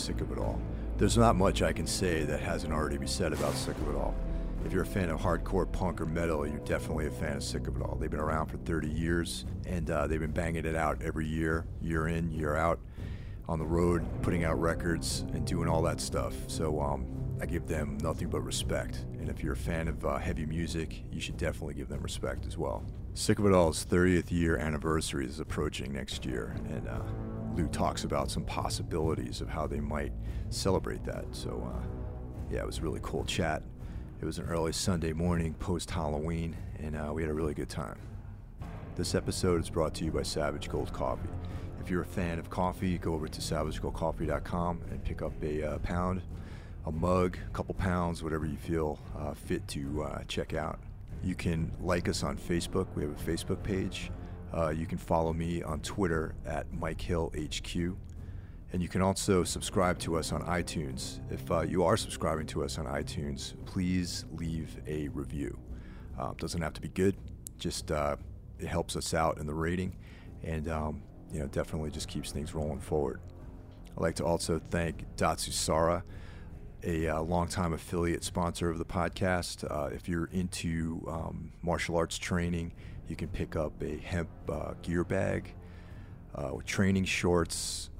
Sick of It All. There's not much I can say that hasn't already been said about Sick of It All. If you're a fan of hardcore punk or metal, you're definitely a fan of Sick of It All. They've been around for 30 years, and uh, they've been banging it out every year, year in, year out, on the road, putting out records and doing all that stuff. So um, I give them nothing but respect. And if you're a fan of uh, heavy music, you should definitely give them respect as well. Sick of It All's 30th year anniversary is approaching next year, and uh, Lou talks about some possibilities of how they might celebrate that. So, uh, yeah, it was a really cool chat. It was an early Sunday morning post Halloween, and uh, we had a really good time. This episode is brought to you by Savage Gold Coffee. If you're a fan of coffee, go over to savagegoldcoffee.com and pick up a uh, pound, a mug, a couple pounds, whatever you feel uh, fit to uh, check out. You can like us on Facebook. We have a Facebook page. Uh, you can follow me on Twitter at Mike Hill HQ. And you can also subscribe to us on iTunes. If uh, you are subscribing to us on iTunes, please leave a review. Uh, doesn't have to be good, just uh, it helps us out in the rating, and um, you know definitely just keeps things rolling forward. I'd like to also thank Datsusara, a uh, longtime affiliate sponsor of the podcast. Uh, if you're into um, martial arts training, you can pick up a hemp uh, gear bag uh, with training shorts,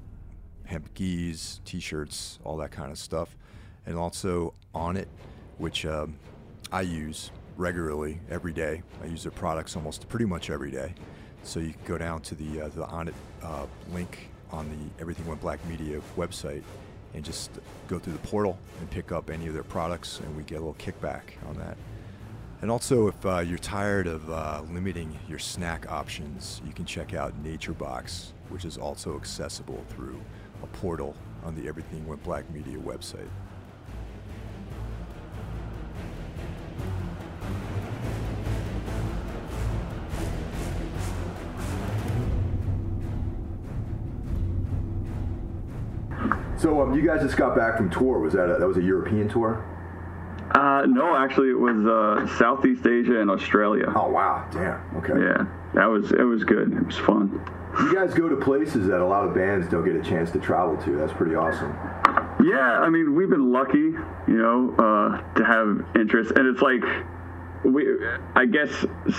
hemp gis, t-shirts, all that kind of stuff, and also Onnit, which um, I use regularly every day. I use their products almost pretty much every day. So you can go down to the uh, the Onnit uh, link on the Everything Went Black Media website and just go through the portal and pick up any of their products, and we get a little kickback on that. And also, if uh, you're tired of uh, limiting your snack options, you can check out NatureBox, which is also accessible through a portal on the Everything Went Black Media website. You guys just got back from tour. Was that a, that was a European tour? Uh, no, actually, it was uh, Southeast Asia and Australia. Oh wow, damn. Okay. Yeah, that was it was good. It was fun. You guys go to places that a lot of bands don't get a chance to travel to. That's pretty awesome. Yeah, I mean, we've been lucky, you know, uh, to have interest, and it's like we. I guess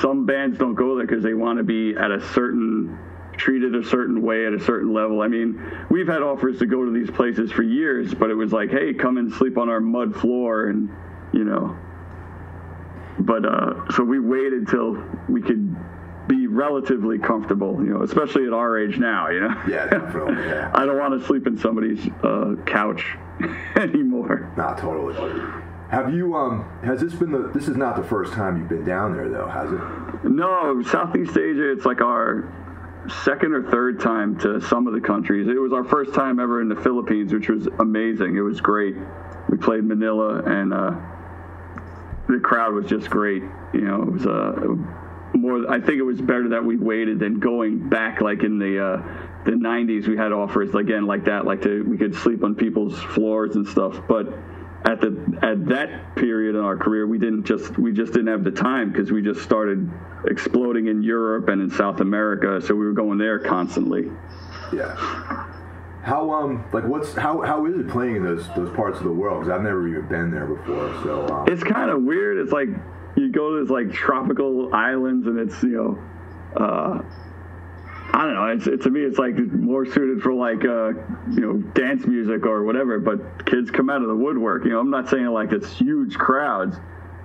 some bands don't go there because they want to be at a certain treated a certain way at a certain level. I mean, we've had offers to go to these places for years, but it was like, hey, come and sleep on our mud floor, and you know. But uh, so we waited till we could be relatively comfortable, you know, especially at our age now, you know. Yeah, definitely. Yeah. I don't want to sleep in somebody's uh, couch anymore. Not totally. Have you? Um, has this been the? This is not the first time you've been down there, though, has it? No, Southeast Asia. It's like our second or third time to some of the countries. It was our first time ever in the Philippines, which was amazing. It was great. We played Manila, and uh, the crowd was just great. You know, it was uh, more. I think it was better that we waited than going back like in the uh, the '90s. We had offers again like that, like to we could sleep on people's floors and stuff, but. At the at that period in our career, we didn't just we just didn't have the time because we just started exploding in Europe and in South America, so we were going there constantly. Yeah. How um like what's how how is it playing in those those parts of the world? Because I've never even been there before. So um, It's kind of weird. It's like you go to these like tropical islands, and it's you know, uh, I don't know. It's it, to me, it's like more suited for like uh, you know dance music or whatever. But kids come out of the woodwork. You know, I'm not saying like it's huge crowds.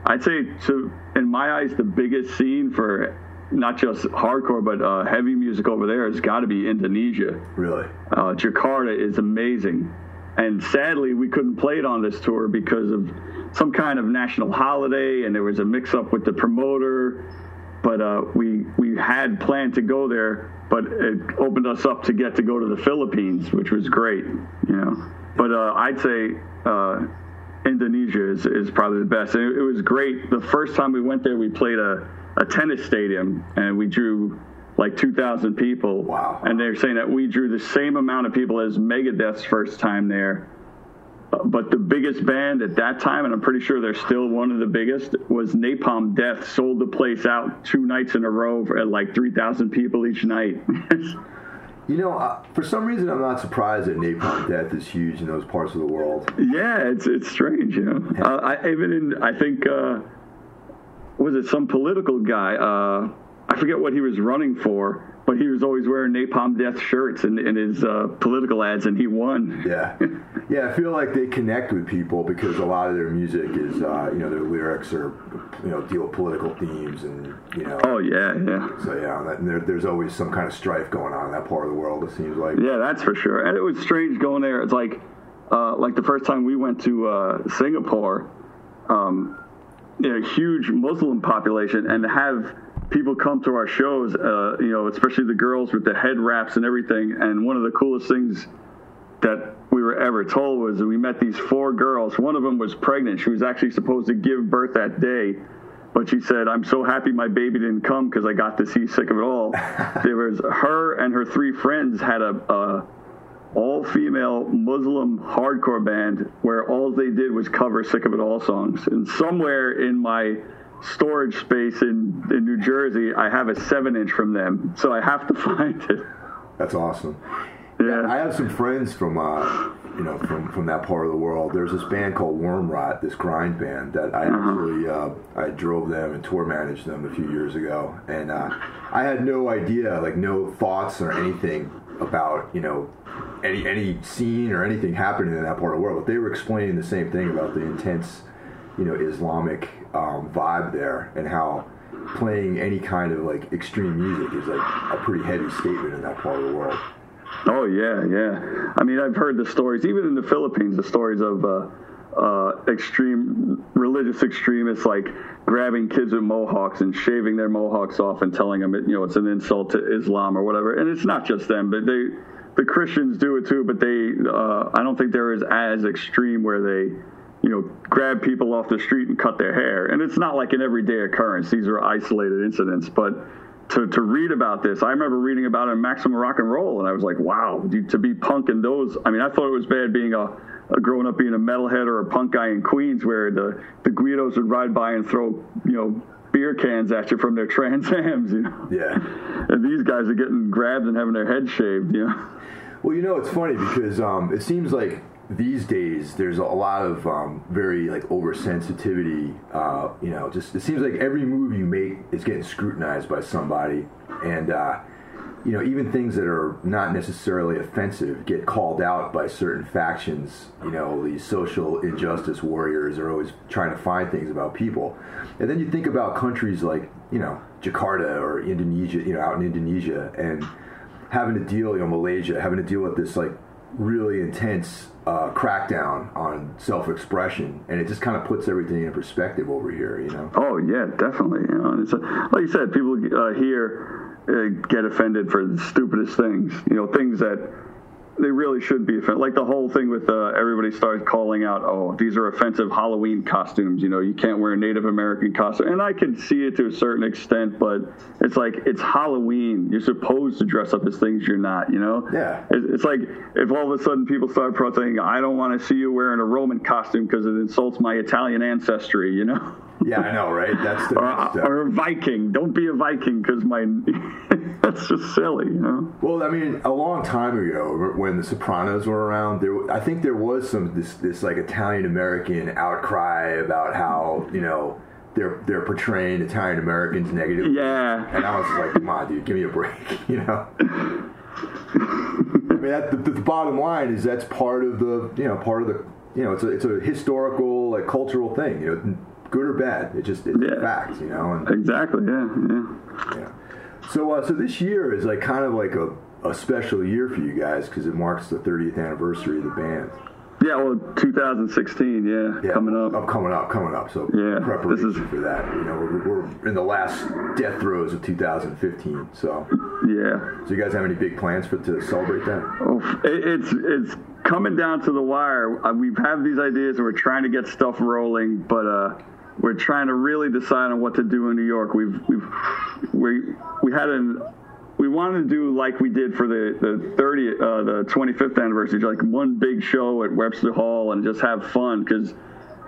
I'd say to in my eyes the biggest scene for not just hardcore but uh, heavy music over there has got to be Indonesia. Really? Uh, Jakarta is amazing, and sadly we couldn't play it on this tour because of some kind of national holiday, and there was a mix-up with the promoter. But uh, we we had planned to go there, but it opened us up to get to go to the Philippines, which was great, you know. But uh, I'd say uh, Indonesia is, is probably the best. And it, it was great. The first time we went there, we played a, a tennis stadium, and we drew like 2,000 people. Wow. And they're saying that we drew the same amount of people as Megadeth's first time there. But the biggest band at that time, and I'm pretty sure they're still one of the biggest, was Napalm Death. Sold the place out two nights in a row for, at like 3,000 people each night. You know, uh, for some reason, I'm not surprised that napalm death is huge in those parts of the world. yeah, it's it's strange, you know. Uh, I even in I think uh, was it some political guy? Uh, I forget what he was running for, but he was always wearing Napalm Death shirts in, in his uh, political ads, and he won. Yeah, yeah. I feel like they connect with people because a lot of their music is, uh, you know, their lyrics are, you know, deal with political themes and you know. Oh yeah, yeah. So yeah, that, and there, there's always some kind of strife going on in that part of the world. It seems like. Yeah, that's for sure. And it was strange going there. It's like, uh, like the first time we went to uh, Singapore, um, you know, huge Muslim population, and to have people come to our shows, uh, you know, especially the girls with the head wraps and everything. And one of the coolest things that we were ever told was that we met these four girls. One of them was pregnant. She was actually supposed to give birth that day. But she said, I'm so happy my baby didn't come because I got to see Sick of It All. there was her and her three friends had a, a all female Muslim hardcore band where all they did was cover Sick of It All songs. And somewhere in my storage space in, in New Jersey, I have a seven inch from them. So I have to find it. That's awesome. Yeah. I have some friends from, uh, you know, from, from that part of the world. There's this band called Wormrot, this grind band that I actually uh, I drove them and tour managed them a few years ago, and uh, I had no idea, like no thoughts or anything about you know any any scene or anything happening in that part of the world. But they were explaining the same thing about the intense, you know, Islamic um, vibe there and how playing any kind of like extreme music is like a pretty heavy statement in that part of the world. Oh yeah, yeah. I mean, I've heard the stories, even in the Philippines, the stories of uh, uh, extreme religious extremists like grabbing kids with mohawks and shaving their mohawks off and telling them, it, you know, it's an insult to Islam or whatever. And it's not just them, but they, the Christians do it too. But they, uh, I don't think they're as as extreme where they. You know, grab people off the street and cut their hair, and it's not like an everyday occurrence. These are isolated incidents, but to, to read about this. I remember reading about it in Maximum Rock and Roll, and I was like, wow, dude, to be punk in those. I mean, I thought it was bad being a, a growing up being a metalhead or a punk guy in Queens, where the the Guidos would ride by and throw you know beer cans at you from their Trans Ams, you know. Yeah. And these guys are getting grabbed and having their heads shaved, you know. Well, you know, it's funny because um, it seems like these days there's a lot of um, very like oversensitivity. Uh, you know, just it seems like every move you make is getting scrutinized by somebody, and uh, you know, even things that are not necessarily offensive get called out by certain factions. You know, these social injustice warriors are always trying to find things about people, and then you think about countries like you know Jakarta or Indonesia, you know, out in Indonesia, and having to deal, you know, Malaysia, having to deal with this like really intense uh, crackdown on self-expression, and it just kind of puts everything in perspective over here, you know. Oh yeah, definitely. You know, it's a, like you said, people uh, here uh, get offended for the stupidest things. You know, things that they really should be. Like the whole thing with uh, everybody started calling out, "Oh, these are offensive Halloween costumes." You know, you can't wear a Native American costume, and I can see it to a certain extent, but it's like it's Halloween. You're supposed to dress up as things you're not. You know? Yeah. It- It's like if all of a sudden people start protesting, "I don't want to see you wearing a Roman costume because it insults my Italian ancestry." You know? Yeah, I know, right? That's the or, or a Viking. Don't be a Viking because my that's just silly, you know. Well, I mean, a long time ago, when The Sopranos were around, there I think there was some this this like Italian American outcry about how you know they're they're portraying Italian Americans negatively. Yeah, And I was like, come on, dude, give me a break, you know. I mean, that, the, the bottom line is that's part of the you know part of the you know it's a it's a historical like cultural thing. You know, good or bad. It just it's Yeah. facts, you know. And, Exactly. Yeah. Yeah. yeah. So, uh, so this year is like kind of like a, a special year for you guys because it marks the 30th anniversary of the band. Yeah. Well, 2016. Yeah. Yeah, Coming up. Oh, coming up, coming up. So Yeah, preparation this is- for that. You know, we're, we're in the last death throes of 2015. So, Yeah. so you guys have any big plans for to celebrate that? Oh, it- it's it's coming down to the wire. Uh, We've had these ideas and we're trying to get stuff rolling, but uh, we're trying to really decide on what to do in New York. We've we've we we had an we wanted to do like we did for the the 30 uh, the 25th anniversary, like one big show at Webster Hall and just have fun because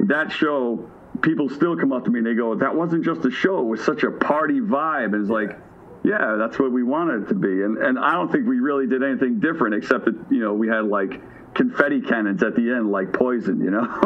that show. People still come up to me and they go, "That wasn't just a show; it was such a party vibe." And it's like, yeah, that's what we wanted it to be. And and I don't think we really did anything different except that you know we had like confetti cannons at the end, like poison, you know.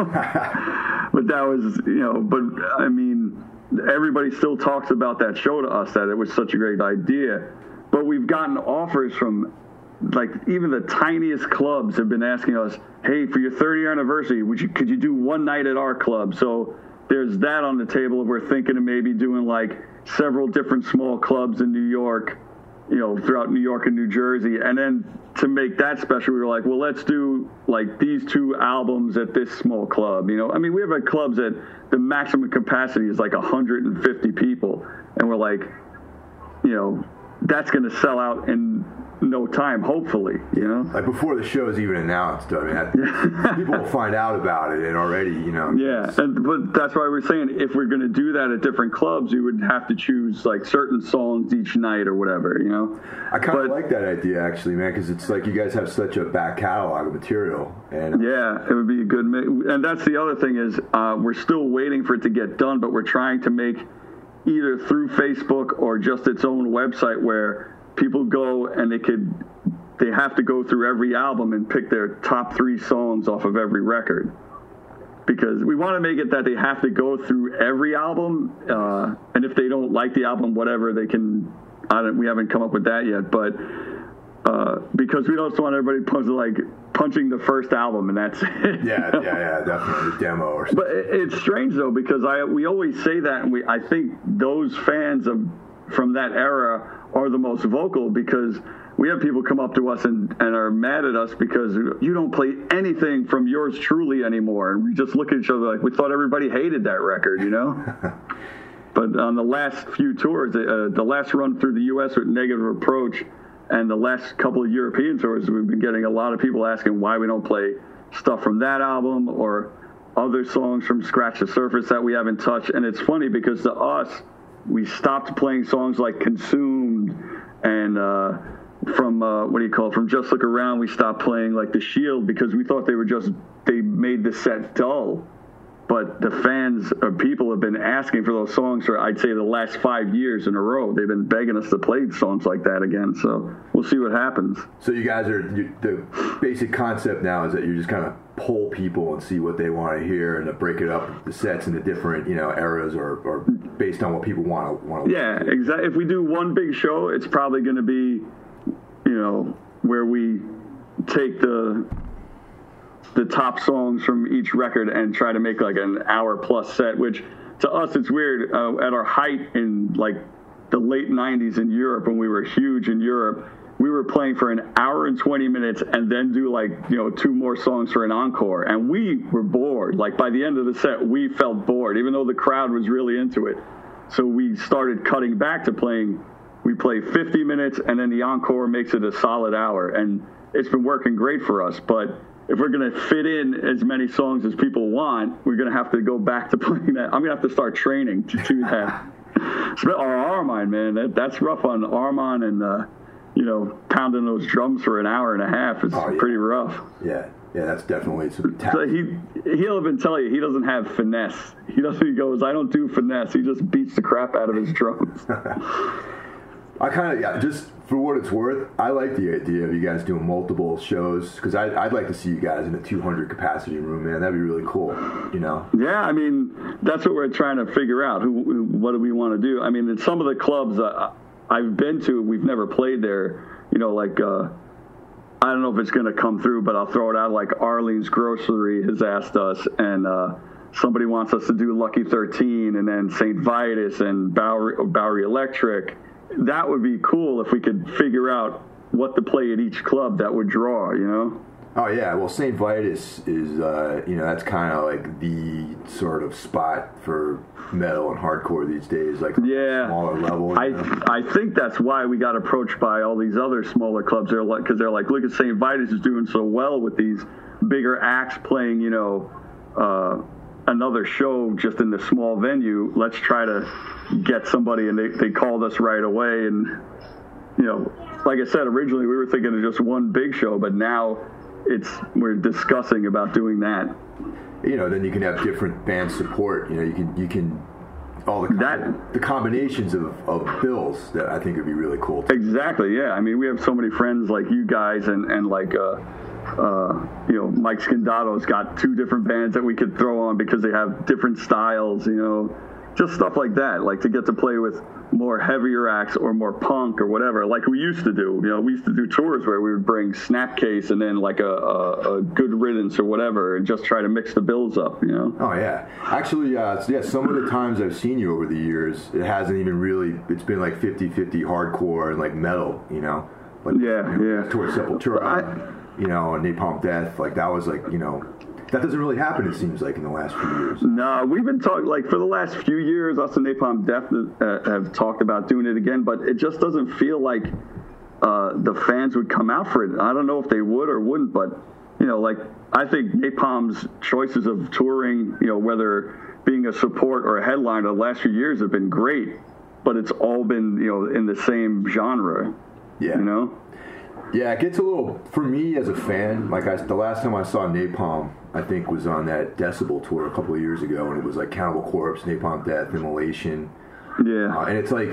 but that was you know, but I mean, everybody still talks about that show to us that it was such a great idea. But we've gotten offers from like even the tiniest clubs have been asking us, "Hey, for your 30th anniversary, would you could you do one night at our club?" So there's that on the table. We're thinking of maybe doing like several different small clubs in New York, you know, throughout New York and New Jersey, and then to make that special, we were like, well, let's do like these two albums at this small club. You know, I mean, we have had clubs that the maximum capacity is like 150 people, and we're like, you know, that's going to sell out in no time, hopefully. You know. Like before the show is even announced, I mean, people will find out about it and already, you know. Yeah, and but that's why we're saying if we're going to do that at different clubs, you would have to choose like certain songs each night or whatever, you know. I kind of like that idea actually, man, because it's like you guys have such a back catalog of material, and Yeah, it would be a good. And that's the other thing is uh, we're still waiting for it to get done, but we're trying to make either through Facebook or just its own website where people go and they could they have to go through every album and pick their top three songs off of every record because we want to make it that they have to go through every album uh, and if they don't like the album whatever they can I don't, we haven't come up with that yet but uh, because we don't want everybody punching like punching the first album and that's it yeah, yeah, yeah, definitely demo or something. but it- it's strange though because I we always say that, and we I think those fans of from that era are the most vocal because we have people come up to us and, and are mad at us because you don't play anything from yours truly anymore, and we just look at each other like we thought everybody hated that record, you know. But on the last few tours, uh, the last run through the U.S. with Negative Approach, and the last couple of European tours, we've been getting a lot of people asking why we don't play stuff from that album or other songs from Scratch the Surface that we haven't touched. And it's funny because to us, we stopped playing songs like Consumed and uh, from uh, what do you call it? From Just Look Around, we stopped playing like The Shield because we thought they were just they made the set dull but the fans or people have been asking for those songs for I'd say the last five years in a row. They've been begging us to play songs like that again. So we'll see what happens. So you guys are you, the basic concept now is that you're just kind of poll people and see what they want to hear and to break it up the sets into different you know eras or, or based on what people want to want to Yeah, exactly. If we do one big show, it's probably going to be, you know, where we take the the top songs from each record and try to make like an hour plus set. Which to us, it's weird. Uh, at our height in like the late '90s in Europe, when we were huge in Europe, we were playing for an hour and 20 minutes and then do like you know two more songs for an encore, and we were bored. Like by the end of the set, we felt bored, even though the crowd was really into it. So we started cutting back to playing. We play 50 minutes, and then the encore makes it a solid hour, and it's been working great for us. But if we're going to fit in as many songs as people want, we're going to have to go back to playing that. I'm going to have to start training to do that. Our Armand, man, that, that's rough on Armand, and uh, you know, pounding those drums for an hour and a half is Oh, yeah. pretty rough. yeah yeah that's definitely some So he he'll even tell you he doesn't have finesse. He doesn't. He goes, I don't do finesse. He just beats the crap out of his drums. I kind of yeah, just for what it's worth, I like the idea of you guys doing multiple shows because I'd, I'd like to see you guys in a 200 capacity room, man. That'd be really cool, you know. yeah, I mean that's what we're trying to figure out. Who, who what do we want to do? I mean, in some of the clubs uh, I've been to, we've never played there. You know, like uh, I don't know if it's going to come through, but I'll throw it out. Like Arlene's Grocery has asked us, and uh, somebody wants us to do Lucky 13 and then St. Vitus and Bowery, Bowery Electric. That would be cool if we could figure out what to play at each club that would draw, you know? Oh yeah, well St. Vitus is uh, you know that's kind of like the sort of spot for metal and hardcore these days, like yeah, smaller level. I know? I think that's why we got approached by all these other smaller clubs. They're like because they're like, look at St. Vitus is doing so well with these bigger acts playing, you know, uh, another show just in the small venue. Let's try to get somebody, and they they called us right away, and you know, like I said, originally we were thinking of just one big show, but now it's we're discussing about doing that. You know, then you can have different band support. You know, you can you can all the that, the combinations of, of bills that I think would be really cool. Too. Exactly. Yeah. I mean, we have so many friends like you guys and and like. Uh, uh, you know, Mike Scindato's got two different bands that we could throw on because they have different styles, you know, just stuff like that, like to get to play with more heavier acts or more punk or whatever, like we used to do. You know, we used to do tours where we would bring Snapcase and then like a, a, a good riddance or whatever, and just try to mix the bills up. You know? Oh yeah, actually, uh, yeah. Some of the times I've seen you over the years, it hasn't even really. It's been like 50-50 hardcore and like metal. You know, like yeah, yeah. Towards Sepultura. you know, and Napalm Death, like that was like, you know, that doesn't really happen. It seems like in the last few years. No, we've been talking like for the last few years. Us and Napalm Death uh, have talked about doing it again, but it just doesn't feel like uh, the fans would come out for it. I don't know if they would or wouldn't, but you know, like I think Napalm's choices of touring, you know, whether being a support or a headliner the last few years have been great, but it's all been you know in the same genre. Yeah. You know. Yeah, it gets a little for me as a fan. Like I, the last time I saw Napalm, I think was on that Decibel tour a couple of years ago, and it was like Cannibal Corpse, Napalm Death, Immolation. Yeah, uh, and it's like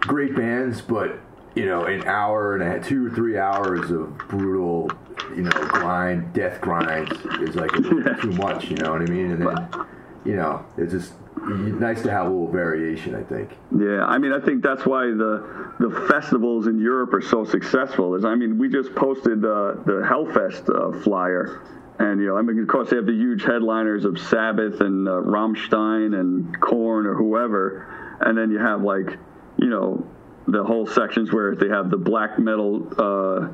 great bands, but you know, an hour and a half, two or three hours of brutal, you know, grind, death grind is like too much. You know what I mean? And then, you know, it's just nice to have a little variation. I think. Yeah, I mean, I think that's why the the festivals in Europe are so successful. Is I mean, we just posted uh, the Hellfest uh, flyer, and you know, I mean, of course, they have the huge headliners of Sabbath and uh, Rammstein and Korn or whoever, and then you have like, you know, the whole sections where they have the black metal uh,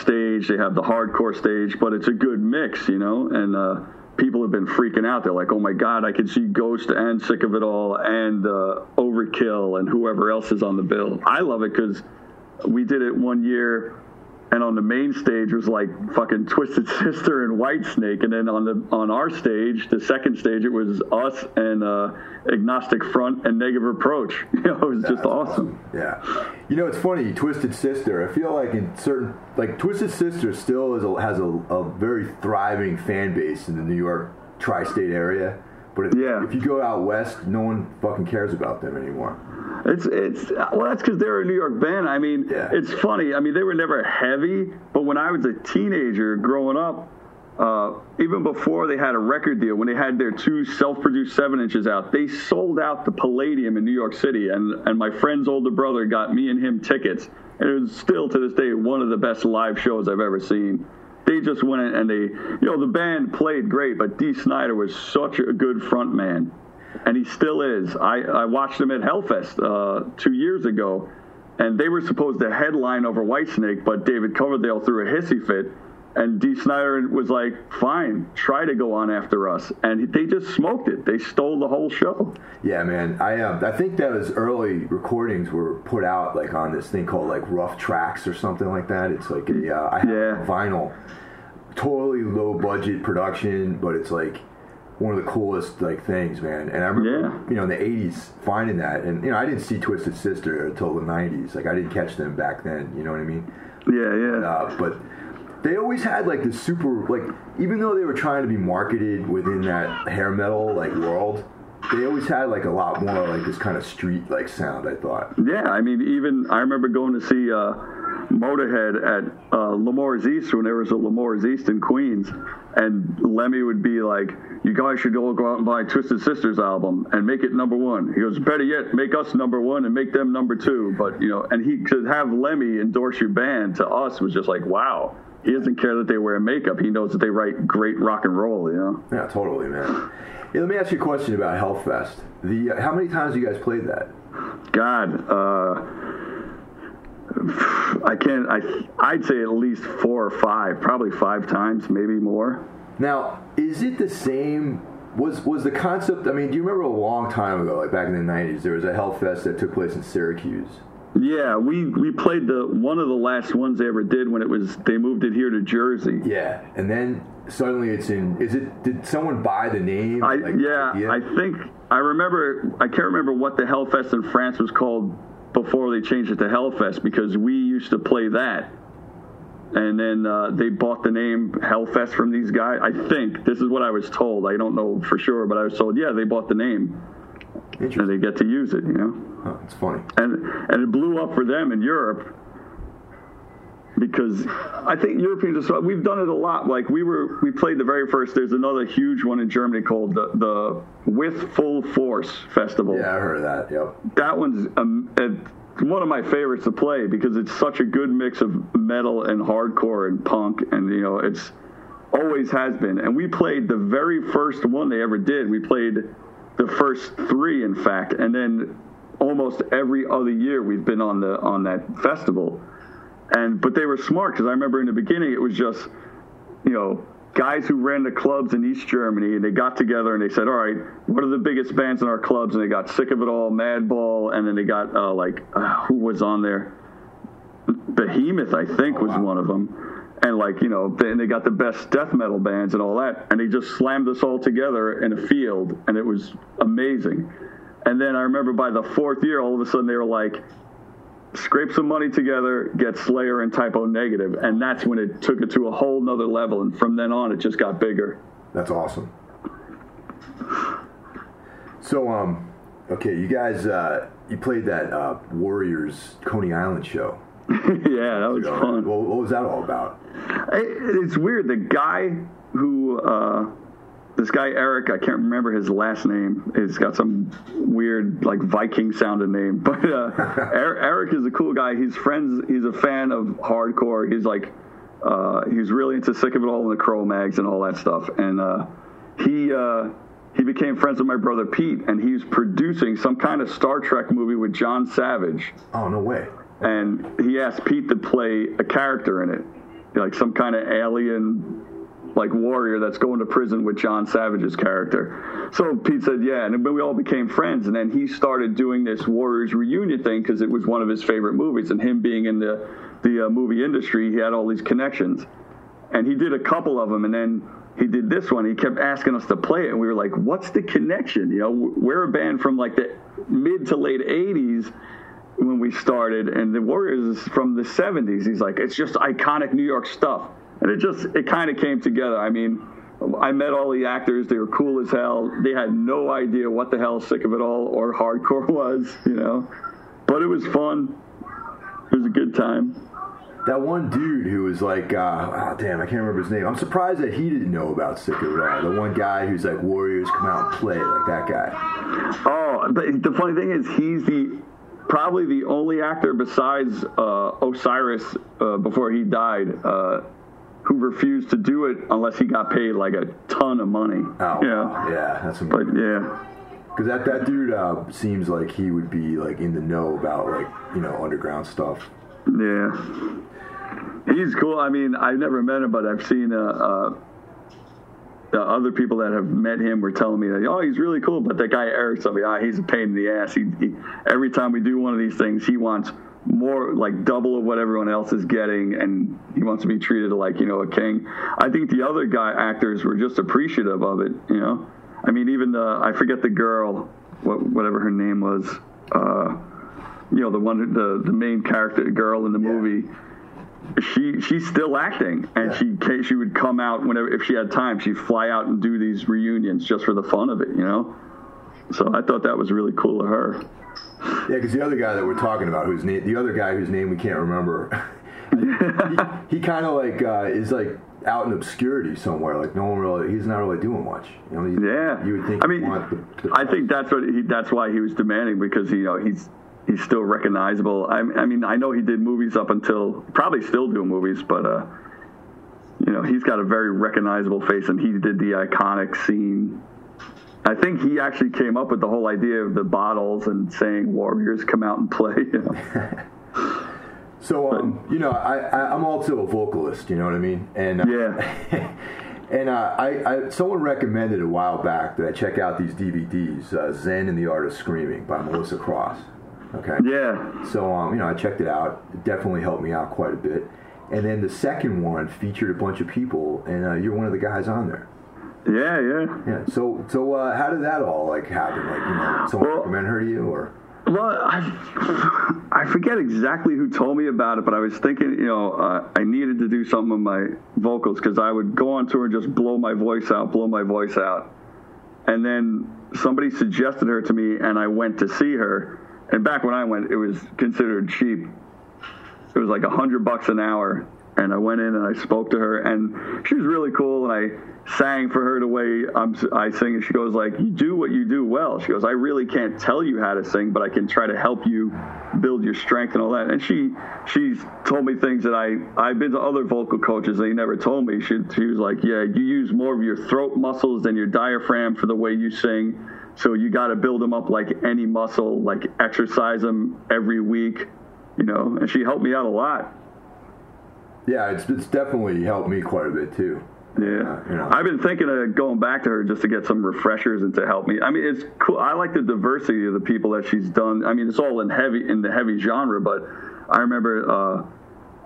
stage, they have the hardcore stage, but it's a good mix, you know, and uh, people have been freaking out. They're like, "Oh my God, I can see Ghost and Sick of It All and uh, Overkill and whoever else is on the bill." I love it because we did it one year and on the main stage was like fucking Twisted Sister and Whitesnake, and then on the on our stage, the second stage, it was us and uh, Agnostic Front and Negative Approach. You know, it was just awesome. awesome. Yeah, you know, it's funny, Twisted Sister. I feel like in certain like Twisted Sister still is a, has a, a very thriving fan base in the New York tri-state area. But if, yeah. if you go out west, no one fucking cares about them anymore. It's it's well, that's because they're a New York band. I mean, yeah. it's funny. I mean, they were never heavy, but when I was a teenager growing up, uh, even before they had a record deal, when they had their two self-produced seven inches out, they sold out the Palladium in New York City, and and my friend's older brother got me and him tickets, and it was still to this day one of the best live shows I've ever seen they just went in and they, you know, the band played great, but Dee Snider was such a good front man, and he still is. I, I watched him at Hellfest uh, two years ago, and they were supposed to headline over Whitesnake, but David Coverdale threw a hissy fit, and Dee Snider was like, "Fine, try to go on after us," and they just smoked it. They stole the whole show. Yeah, man. I um, I think that those early recordings were put out like on this thing called like Rough Tracks or something like that. It's like a uh, I have yeah. vinyl, totally low budget production, but it's like one of the coolest like things, man. And I remember, yeah. you know, in the '80s finding that, and you know, I didn't see Twisted Sister until the '90s. Like I didn't catch them back then. You know what I mean? Yeah, yeah. Uh, but they always had like this super like even though they were trying to be marketed within that hair metal like world they always had like a lot more like this kind of street like sound i thought. Yeah i mean even i remember going to see uh motorhead at uh east when there was a L'Amour's east in queens and lemmy would be like you guys should all go out and buy twisted sisters album and make it number one. He goes better yet make us number one and make them number two but you know and he could have lemmy endorse your band to us was just like wow he doesn't care that they wear makeup. He knows that they write great rock and roll. You know. Yeah, totally, man. Yeah, let me ask you a question about Hellfest. The uh, how many times you guys played that? God, uh, I can't. I I'd say at least four or five, probably five times, maybe more. Now, is it the same? Was was the concept? I mean, do you remember a long time ago, like back in the '90s, there was a Hellfest that took place in Syracuse? Yeah, we we played the one of the last ones they ever did when it was they moved it here to Jersey. Yeah, and then suddenly it's in. Is it? Did someone buy the name? I, like, yeah, I think I remember. I can't remember what the Hellfest in France was called before they changed it to Hellfest because we used to play that. And then uh, they bought the name Hellfest from these guys. I think this is what I was told. I don't know for sure, but I was told, yeah, they bought the name, and they get to use it. You know, oh, it's funny. And and it blew up for them in Europe because I think Europeans we've done it a lot. Like we were, we played the very first. There's another huge one in Germany called the, the With Full Force Festival. Yeah, I heard of that. Yep. That one's um, one of my favorites to play because it's such a good mix of metal and hardcore and punk, and you know it's always has been. And we played the very first one they ever did. We played the first three, in fact, and then almost every other year we've been on the on that festival and but they were smart because I remember in the beginning it was just, you know, guys who ran the clubs in East Germany, and they got together and they said, "All right, what are the biggest bands in our clubs?" And they got sick of it all, Madball, and then they got uh, like uh, who was on there? Behemoth, I think, oh, was wow. one of them. And like you know, and they got the best death metal bands and all that, and they just slammed us all together in a field, and it was amazing. And then I remember by the fourth year, all of a sudden they were like, scrape some money together, get Slayer and Type O Negative, and that's when it took it to a whole nother level. And from then on, it just got bigger. That's awesome. So, um, okay, you guys, uh, you played that uh, Warriors Coney Island show. yeah, that was fun. What, what was that all about? It's weird. The guy who uh, this guy Eric, I can't remember his last name. He's got some weird like Viking sounding name, but uh, Eric is a cool guy. He's friends. He's a fan of hardcore. He's like uh, he's really into sick of it all and the Cro-Mags and all that stuff. And uh, he uh, he became friends with my brother Pete, and he's producing some kind of Star Trek movie with John Savage. Oh no way! And he asked Pete to play a character in it, like some kind of alien like warrior that's going to prison with John Savage's character. So Pete said, yeah, and we all became friends. And then he started doing this Warriors reunion thing because it was one of his favorite movies. And him being in the the uh, movie industry, he had all these connections. And he did a couple of them, and then he did this one. He kept asking us to play it, and we were like, "What's the connection?" You know, we're a band from like the mid to late '80s when we started, and the Warriors is from the '70s. He's like, "It's just iconic New York stuff." and it just it kind of came together. I mean, I met all the actors; they were cool as hell. They had no idea what the hell sick of it all or hardcore was, you know. But it was fun. It was a good time. That one dude who was like, uh, oh, damn, I can't remember his name. I'm surprised that he didn't know about Sick of It All. The one guy who's like, Warriors come out and play, like that guy. Oh, but the funny thing is, he's the probably the only actor besides uh, Osiris uh, before he died uh, who refused to do it unless he got paid like a ton of money. Oh, yeah, yeah, that's amazing. But yeah, because that that dude uh, seems like he would be like in the know about like you know underground stuff. Yeah, he's cool. I mean, I've never met him, but I've seen uh, uh, the other people that have met him were telling me that oh he's really cool, but that guy Eric me ah he's a pain in the ass. He, he every time we do one of these things, he wants more like double of what everyone else is getting and he wants to be treated like you know a king. I think the other guy actors were just appreciative of it you know? I mean even the i forget the girl what, whatever her name was uh, you know the one the the main character girl in the movie she she's still acting and yeah. she she would come out whenever if she had time she'd fly out and do these reunions just for the fun of it you know so i thought that was really cool of her yeah, because the other guy that we're talking about, whose name, the other guy whose name we can't remember, he, he kind of like uh, is like out in obscurity somewhere. Like no one really, he's not really doing much. You know, he, yeah. You would think. I mean, the, the I think that's what he, that's why he was demanding because you know he's he's still recognizable. I, I mean, I know he did movies up until probably still doing movies, but uh, you know, he's got a very recognizable face, and he did the iconic scene. I think he actually came up with the whole idea of the bottles and saying Warriors come out and play. You know? so, um, you know, I, I, am also a vocalist. You know what I mean? And uh, yeah. and uh, I, I, someone recommended a while back that I check out these DVDs, uh, Zen and the Art of Screaming by Melissa Cross. Okay. Yeah. So, um, you know, I checked it out. It definitely helped me out quite a bit. And then the second one featured a bunch of people, and uh, you're one of the guys on there. Yeah, yeah, yeah. So, so uh, how did that all like happen? Like, you know, someone well, recommend her to you, or? Well, I I forget exactly who told me about it, but I was thinking, you know, uh, I needed to do something with my vocals because I would go on tour and just blow my voice out, blow my voice out, and then somebody suggested her to me, and I went to see her. And back when I went, it was considered cheap it was like a hundred bucks an hour. And I went in and I spoke to her, and she was really cool. And I sang for her the way I'm, I sing. And she goes like, "You do what you do well." She goes, "I really can't tell you how to sing, but I can try to help you build your strength and all that." And she she's told me things that I I've been to other vocal coaches. They never told me. She she was like, "Yeah, you use more of your throat muscles than your diaphragm for the way you sing." So you got to build them up like any muscle, like exercise them every week you know, and she helped me out a lot. Yeah, it's it's definitely helped me quite a bit too. Yeah, uh, you know. I've been thinking of going back to her just to get some refreshers and to help me. I mean, it's cool. I like the diversity of the people that she's done. I mean, it's all in heavy in the heavy genre, but I remember, uh,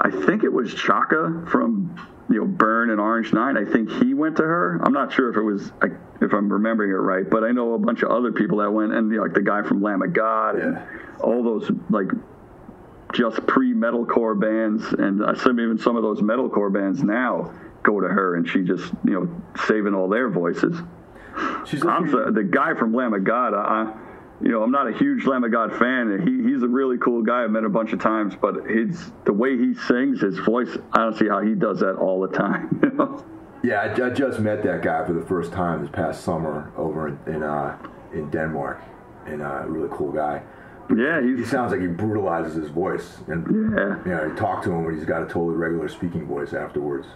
I think it was Chaka from you know Burn and Orange Nine. I think he went to her. I'm not sure if it was if I'm remembering it right, but I know a bunch of other people that went, and you know, like the guy from Lamb of God yeah. and all those like just pre metalcore bands, and I some even some of those metalcore bands now go to her, and she just you know saving all their voices. She's I'm the, the guy from Lamb of God. I, you know, I'm not a huge Lamb of God fan. He, he's a really cool guy. I've met a bunch of times, but his the way he sings, his voice, I don't see how he does that all the time. You know? Yeah, I, I, just met that guy for the first time this past summer over in in, uh, in Denmark, and uh, a really cool guy. Yeah, he sounds like he brutalizes his voice, and yeah, you know, you talk to him when he's got a totally regular speaking voice afterwards.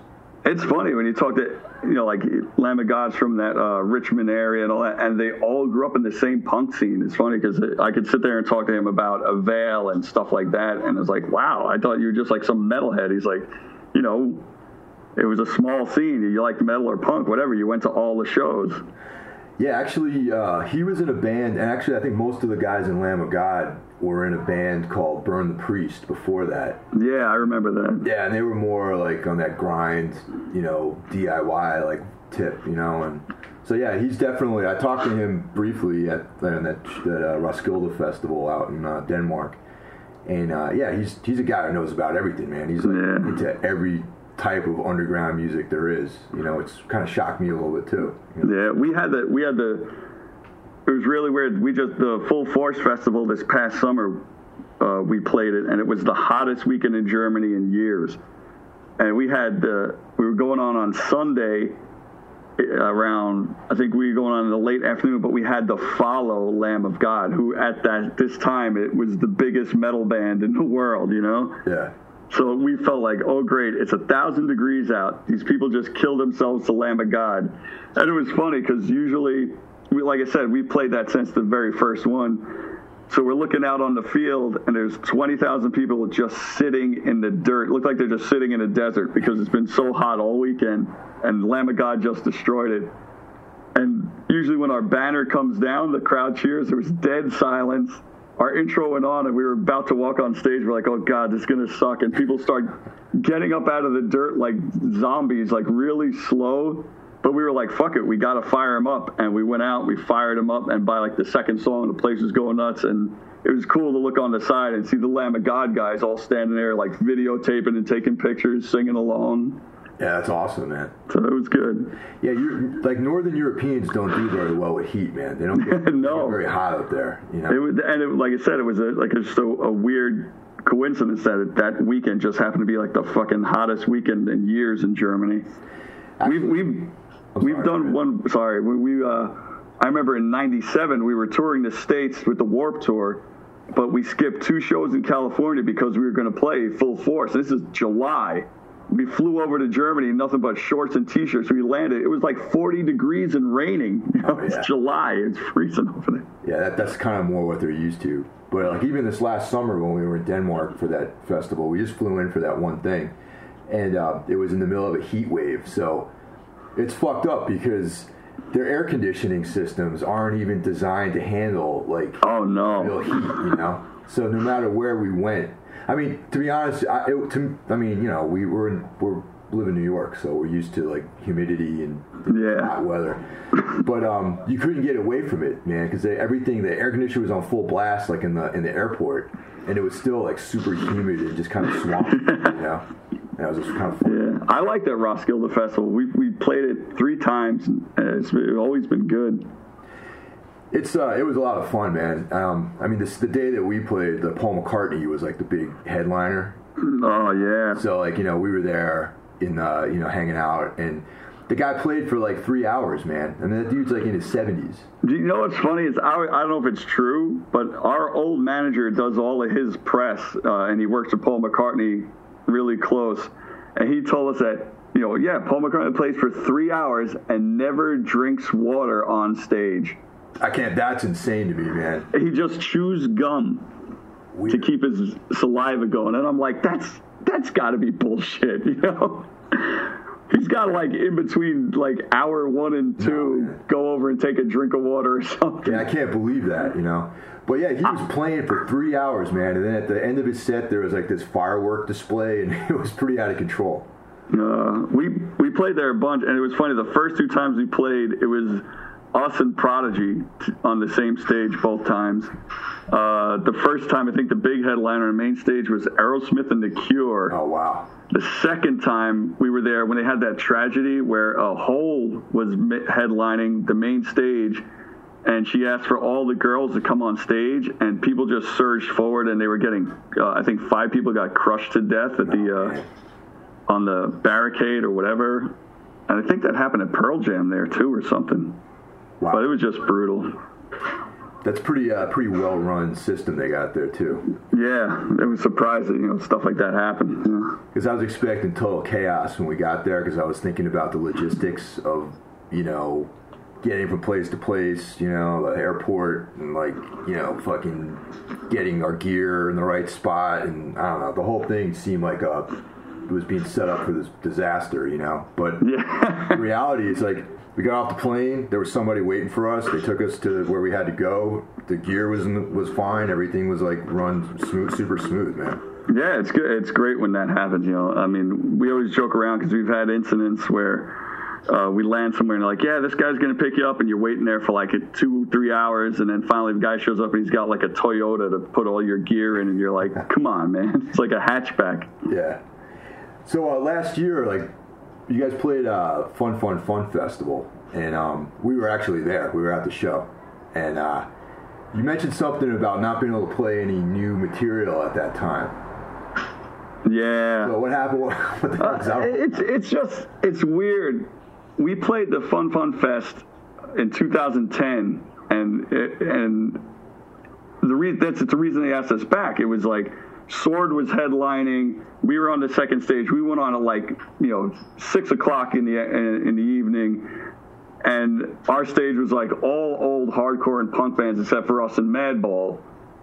It's funny when you talk to you know like Lamb of God's from that uh, Richmond area and all that, and they all grew up in the same punk scene. It's funny because I could sit there and talk to him about Avail and stuff like that, and it's like, wow, I thought you were just like some metalhead. He's like, you know, it was a small scene. You liked metal or punk, whatever. You went to all the shows. Yeah, actually, uh, he was in a band, and actually, I think most of the guys in Lamb of God were in a band called Burn the Priest before that. Yeah, I remember that. Yeah, and they were more like on that grind, you know, DIY like tip, you know, and so yeah, he's definitely. I talked to him briefly at, at that, that uh, Roskilde festival out in uh, Denmark, and uh, yeah, he's he's a guy who knows about everything, man. He's like, yeah. into every type of underground music there is. You know, it's kind of shocked me a little bit too. You know? Yeah, we had the we had the. It was really weird. We just the Full Force Festival this past summer. Uh, we played it, and it was the hottest weekend in Germany in years. And we had uh, we were going on on Sunday eh, around I think we were going on in the late afternoon, but we had to follow Lamb of God, who at that this time it was the biggest metal band in the world, you know. Yeah. So we felt like, oh, great, it's a thousand degrees out. These people just killed themselves to Lamb of God. And it was funny because usually, we, like I said, we played that since the very first one. So we're looking out on the field, and there's 20,000 people just sitting in the dirt. It looked like they're just sitting in a desert because it's been so hot all weekend, and Lamb of God just destroyed it. And usually, when our banner comes down, the crowd cheers. There was dead silence our intro went on and we were about to walk on stage. We're like, oh God, this is going to suck. And people start getting up out of the dirt like zombies, like really slow. But we were like, fuck it, we got to fire them up. And we went out, we fired them up. And by like the second song, the place was going nuts. And it was cool to look on the side and see the Lamb of God guys all standing there, like videotaping and taking pictures, singing along. Yeah, that's awesome, man. So it was good. Yeah, you like Northern Europeans don't do very well with heat, man. They don't get, no. Get very hot up there. You know, it was, and it, like I said, it was a, like just a, a weird coincidence that that weekend just happened to be like the fucking hottest weekend in years in Germany. Actually, we've we've, we've done man. one. Sorry, we, we uh, I remember in '97 we were touring the states with the Warped Tour, but we skipped two shows in California because we were going to play full force. This is July we flew over to Germany, nothing but shorts and t-shirts. We landed. It was like 40 degrees and raining. You know, Oh, it's. July. It's freezing over there. Yeah, that, that's kind of more what they're used to. But like even this last summer when we were in Denmark for that festival, we just flew in for that one thing, and uh, it was in the middle of a heat wave. So it's fucked up because their air conditioning systems aren't even designed to handle like Oh no. real heat, you know. So no matter where we went, I mean, to be honest, I, it, to, I mean, you know, we were in, we're live in New York, so we're used to like humidity and Yeah. hot weather. But um, you couldn't get away from it, man, because everything the air conditioner was on full blast, like in the in the airport, and it was still like super humid and just kind of swamped, you know. And was just kind of fun. Yeah, I like that Roskilde Festival. We we played it three times, it's always been good. It's uh, it was a lot of fun, man. Um, I mean, this the day that we played, the Paul McCartney was like the big headliner. Oh yeah, So like you know we were there in uh, you know hanging out, and the guy played for like three hours, man. I mean that dude's like in his seventies. Do you know what's funny is I, I don't know if it's true, but our old manager does all of his press, uh, and he works with Paul McCartney really close. And he told us that you know, yeah, Paul McCartney plays for three hours and never drinks water on stage. I can't. That's insane to me, man. He just chews gum to keep his saliva going, and I'm like, that's that's got to be bullshit, you know. He's got like in between like hour one and two, man. go over and take a drink of water or something. Yeah, I can't believe that, you know. But yeah, he was playing for three hours, man. And then at the end of his set, there was like this firework display, and it was pretty out of control. Uh, we we played there a bunch, and it was funny. The first two times we played, it was us and Prodigy t- on the same stage both times. Uh, the first time, I think the big headliner on the main stage was Aerosmith and The Cure. Oh wow. The second time we were there, when they had that tragedy where a hole was mi- headlining the main stage, and she asked for all the girls to come on stage, and people just surged forward, and they were getting, uh, I think, five people got crushed to death at the uh, on the barricade or whatever. And I think that happened at Pearl Jam there too, or something. But it was just brutal. That's pretty uh, pretty well run system they got there too. Yeah, it was surprising, you know, stuff like that happened. Yeah. Because I was expecting total chaos when we got there. Because I was thinking about the logistics of you know getting from place to place, you know, the airport, and like you know fucking getting our gear in the right spot, and I don't know. The whole thing seemed like a it was being set up for this disaster, you know. But Yeah. the reality is like we got off the plane there was somebody waiting for us they took us to where we had to go the gear was was fine everything was like run smooth super smooth man Yeah, it's good. It's great when that happens. You know, I mean, we always joke around because we've had incidents where uh, we land somewhere and they're like, "Yeah, this guy's gonna pick you up," and you're waiting there for like two, three hours, and then finally the guy shows up and he's got like a Toyota to put all your gear in, and you're like, "Come on, man!" It's like a hatchback. yeah so uh, last year like you guys played uh, fun fun fun festival and um, we were actually there we were at the show and uh, you mentioned something about not being able to play any new material at that time Yeah. so what happened what the Uh, that? it's it's just it's weird. We played the Fun Fun Fest in 2010, and it, and the reason that's the reason they asked us back. It was like Sword was headlining. We were on the second stage. We went on at like you know six o'clock in the in the evening, and our stage was like all old hardcore and punk bands except for us and Madball.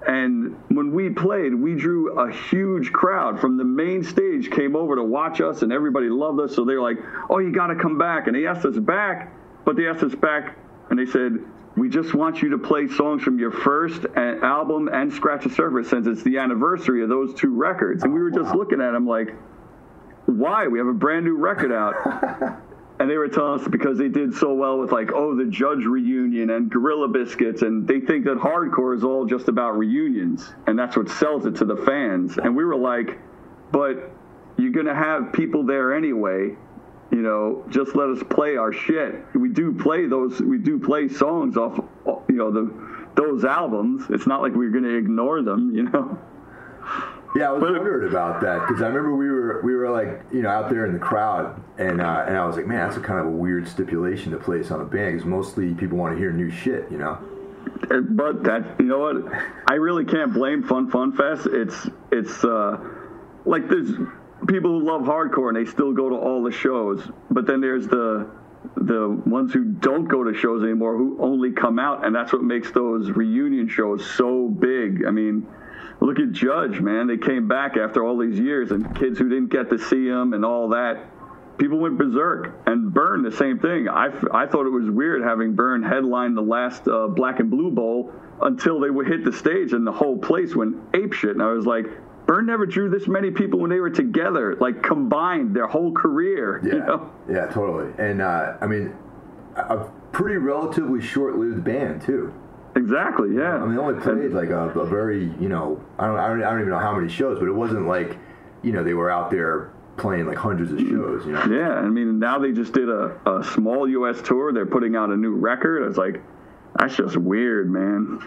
And when we played, we drew a huge crowd from the main stage, came over to watch us, and everybody loved us. So they were like, "Oh, you got to come back!" And they asked us back, but they asked us back, and they said, "We just want you to play songs from your first uh, album and Scratch the Surface, since it's the anniversary of those two records." And we were just wow. looking at them like, "Why? We have a brand new record out." And they were telling us because they did so well with like, oh, the Judge reunion and Gorilla Biscuits, and they think that hardcore is all just about reunions, and that's what sells it to the fans. And we were like, but you're gonna have people there anyway. You know, just let us play our shit. We do play those. We do play songs off. You know, the those albums. It's not like we're gonna ignore them. You know. Yeah, I was But- wondering about that because I remember we were we were like you know out there in the crowd and uh, and I was like, man, that's a kind of a weird stipulation to place on a band because mostly people want to hear new shit, you know. Uh, but that you know what i really can't blame fun fun fest it's it's uh like there's people who love hardcore and they still go to all the shows. But then there's the the ones who don't go to shows anymore who only come out, and that's what makes those reunion shows so big. I mean, look at Judge, man. They came back after all these years, and kids who didn't get to see them and all that. People went berserk, and Burn the same thing. I, I thought it was weird having Burn headline the last uh, Black and Blue Bowl until they would hit the stage and the whole place went apeshit. And I was like, Burn never drew this many people when they were together, like combined their whole career. Yeah, you know? yeah, totally. And uh, I mean, a pretty relatively short-lived band too. Exactly. Yeah. I mean, they only played like a, a very, you know, I don't, I don't, I don't even know how many shows, but it wasn't like, you know, they were out there playing like hundreds of shows. You know. Yeah, I mean, now they just did a, a small U.S. tour. They're putting out a new record. It's like, that's just weird, man.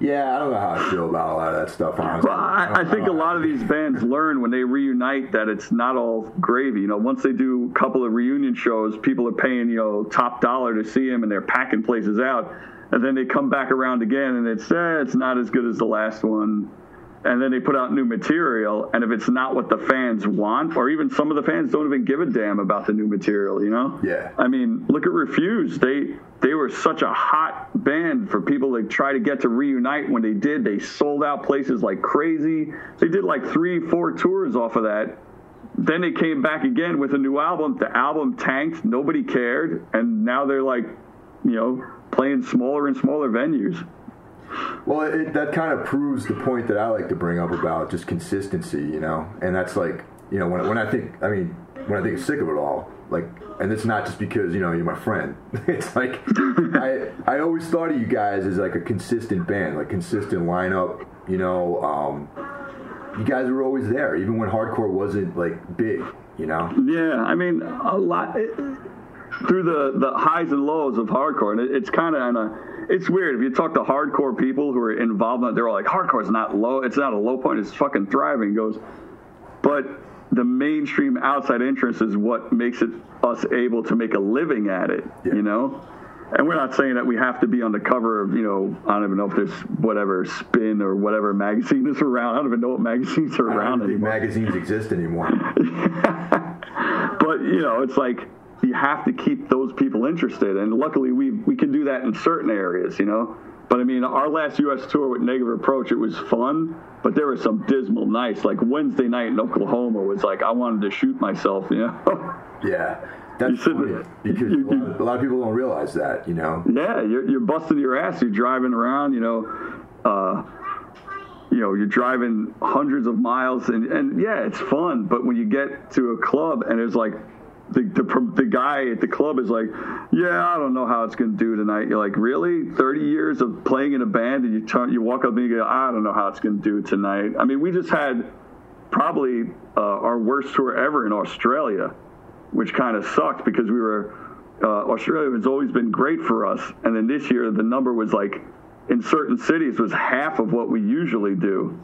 Yeah, I don't know how I feel about a lot of that stuff. Honestly. Well, I, I, think a lot of these bands learn when they reunite that it's not all gravy. You know, once they do a couple of reunion shows, people are paying you know top dollar to see them, and they're packing places out. And then they come back around again, and it's eh, it's not as good as the last one. And then they put out new material, and if it's not what the fans want, or even some of the fans don't even give a damn about the new material, you know? Yeah. I mean, look at Refused. They they were such a hot band for people to try to get to reunite. When they did, they sold out places like crazy. They did like three, four tours off of that. Then they came back again with a new album. The album tanked. Nobody cared, and now they're like, you know, playing smaller and smaller venues. Well, it, that kind of proves the point that I like to bring up about just consistency, you know, and that's like, you know, when, when I think, I mean, when I think sick of it all, like, and it's not just because you know you're my friend. It's like I I always thought of you guys as like a consistent band, like consistent lineup. You know, um, you guys were always there, even when hardcore wasn't like big. You know. Yeah, I mean, a lot. It, through the, the highs and lows of hardcore, and it, it's kind of it's weird if you talk to hardcore people who are involved in it, they're all like, hardcore is not low. It's not a low point. It's fucking thriving. Goes, but the mainstream outside interest is what makes it us able to make a living at it. Yeah. You know. And we're not saying that we have to be on the cover of, you know, I don't even know if there's whatever spin or whatever magazine is around. I don't even know what magazines are I around don't think anymore. magazines exist anymore. but you know, it's like you have to keep those people interested, and luckily we we can do that in certain areas, you know. But I mean, our last U.S. tour with Negative Approach, it was fun, but there were some dismal nights. Like Wednesday night in Oklahoma was like I wanted to shoot myself, you know. yeah, that's You because you- a lot, of, a lot of people don't realize that. You know. Yeah, you're, you're busting your ass. You're driving around, you know, uh, you know, you're driving hundreds of miles, and, and yeah, it's fun. But when you get to a club and it's like the, the the guy at the club is like, yeah, I don't know how it's to do tonight. You're like, really? Thirty years of playing in a band, and you turn, you walk up and you go, I don't know how it's to do tonight. I mean, we just had probably uh, our worst tour ever in Australia which kind of sucked because we were uh, Australia has always been great for us, and then this year the number was like in certain cities was half of what we usually do.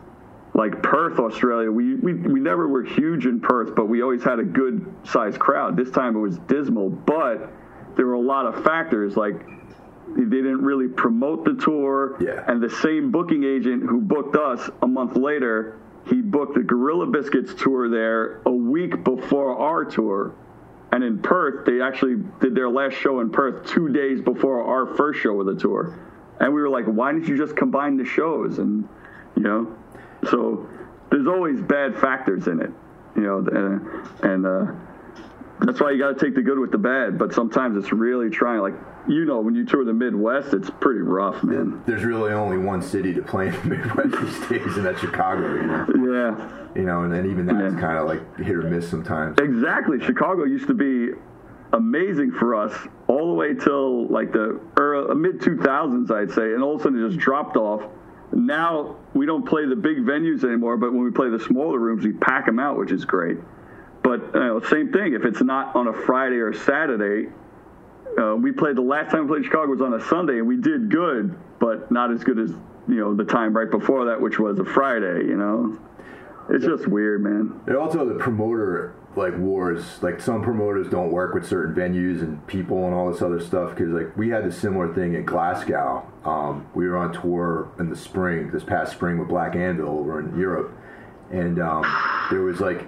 Like Perth, Australia, we, we we never were huge in Perth, but we always had a good sized crowd. This time it was dismal, but there were a lot of factors like they didn't really promote the tour, Yeah. and the same booking agent who booked us a month later, he booked the Gorilla Biscuits tour there a week before our tour. And in Perth, they actually did their last show in Perth two days before our first show of the tour. And we were like, why didn't you just combine the shows? And, you know, so there's always bad factors in it, you know, and, and uh, that's why you got to take the good with the bad. But sometimes it's really trying. Like, you know, when you tour the Midwest, it's pretty rough, man. There's really only one city to play in the Midwest these days, and that's Chicago. You know. Yeah. You know, and then even that's Yeah. kind of like hit or miss sometimes. Exactly. Chicago used to be amazing for us all the way till like the early, mid 2000s, I'd say, and all of a sudden it just dropped off. Now we don't play the big venues anymore, but when we play the smaller rooms, we pack them out, which is great. But know, same thing. If it's not on a Friday or Saturday, uh, we played the last time we played Chicago was on a Sunday, and we did good, but not as good as you know the time right before that, which was a Friday. You know, it's just weird, man. And also the promoter like wars. Like some promoters don't work with certain venues and people and all this other stuff. Because like we had a similar thing in Glasgow. Um, we were on tour in the spring, this past spring with Black Anvil over in Europe, and um, there was like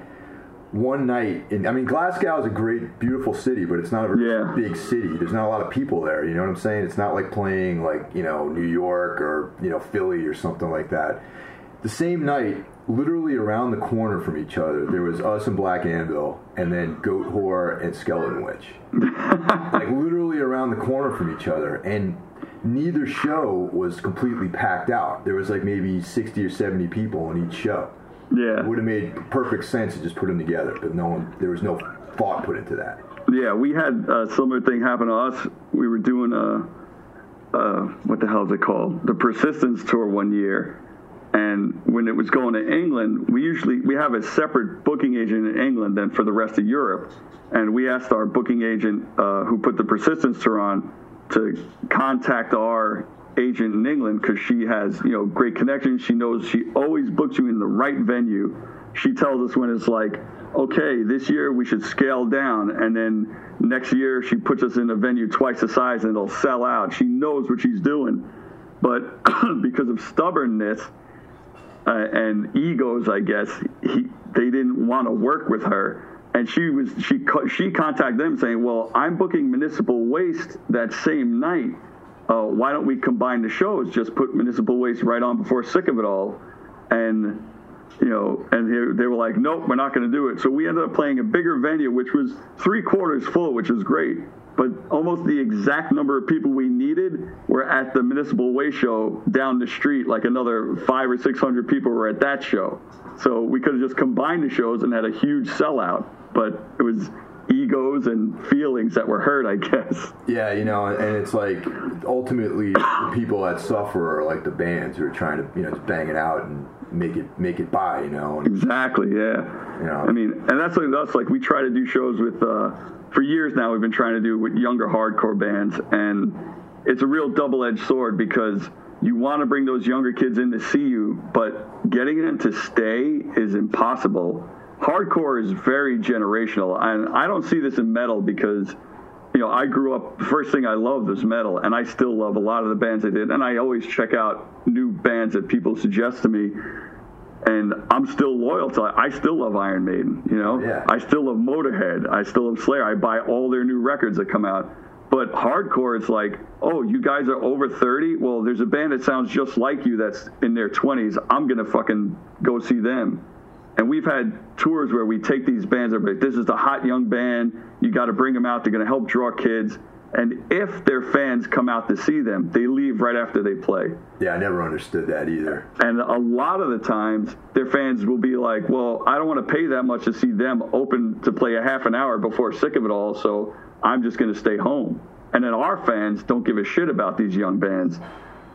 one night. In, I mean, Glasgow is a great, beautiful city, but it's not a very Yeah. big city. There's not a lot of people there. You know what I'm saying? It's not like playing like you know New York or you know Philly or something like that. The same night, literally around the corner from each other, there was us and Black Anvil, and then Goatwhore and Skeletonwitch. like literally around the corner from each other, and neither show was completely packed out. There was like maybe 60 or 70 people in each show. Yeah. It would have made perfect sense to just put them together, but no one, there was no thought put into that. Yeah, we had a similar thing happen to us. We were doing a, uh, what the hell is it called? The Persistence Tour one year. And when it was going to England, we usually we have a separate booking agent in England than for the rest of Europe. And we asked our booking agent uh, who put the Persistence Tour on to contact our agent in England because she has you know great connections. She knows she always books you in the right venue. She tells us when it's like, okay, this year we should scale down, and then next year she puts us in a venue twice the size and it'll sell out. She knows what she's doing, but because of stubbornness uh, and egos, I guess he, they didn't want to work with her. And she was she she contacted them saying, "Well, I'm booking Municipal Waste that same night. Uh, why don't we combine the shows? Just put Municipal Waste right on before Sick of It All." And you know, and they, they were like, "Nope, we're not going to do it." So we ended up playing a bigger venue, which was three quarters full, which was great. But almost the exact number of people we needed were at the Municipal Waste show down the street. Like another five or six hundred people were at that show. So we could have just combined the shows and had a huge sellout. But it was egos and feelings that were hurt, I guess. Yeah, you know, and it's like ultimately the people that suffer are like the bands who are trying to, you know, just bang it out and make it make it by, you know. And, Exactly. Yeah. Yeah. I mean, and that's like us. Like we try to do shows with. Uh, for years now, we've been trying to do with younger hardcore bands, and it's a real double-edged sword because you want to bring those younger kids in to see you, but getting them to stay is impossible. Hardcore is very generational, and I don't see this in metal because you know, I grew up, the first thing I loved was metal, and I still love a lot of the bands I did. And I always check out new bands that people suggest to me. And I'm still loyal to I still love Iron Maiden, you know? Yeah. I still love Motorhead. I still love Slayer. I buy all their new records that come out. But hardcore, it's like, oh, you guys are over 30? Well, there's a band that sounds just like you that's in their 20s. I'm going to fucking go see them. And we've had tours where we take these bands, like, this is the hot young band. You got to bring them out. They're going to help draw kids. And if their fans come out to see them, they leave right after they play. yeah, I never understood that either. And a lot of the times, their fans will be like, well, I don't want to pay that much to see them open to play a half an hour before sick of it all, so I'm just going to stay home. And then our fans don't give a shit about these young bands.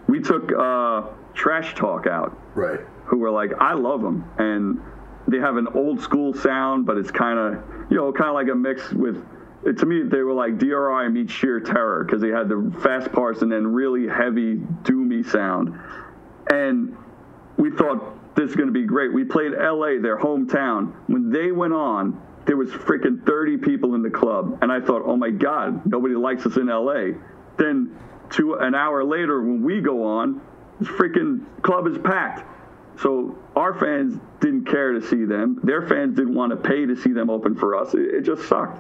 We took uh, Trash Talk out Right. who were like, I love them, and they have an old school sound, but it's kind of you know kind of like a mix with. To me, they were like DRI meets sheer terror because they had the fast parts and then really heavy doomy sound, and we thought this is going to be great. We played LA, their hometown. When they went on, there was freaking 30 people in the club, and I thought, oh my god, nobody likes us in LA. Then, two an hour later, when we go on, this freaking club is packed. So our fans didn't care to see them. Their fans didn't want to pay to see them open for us. It, it just sucked.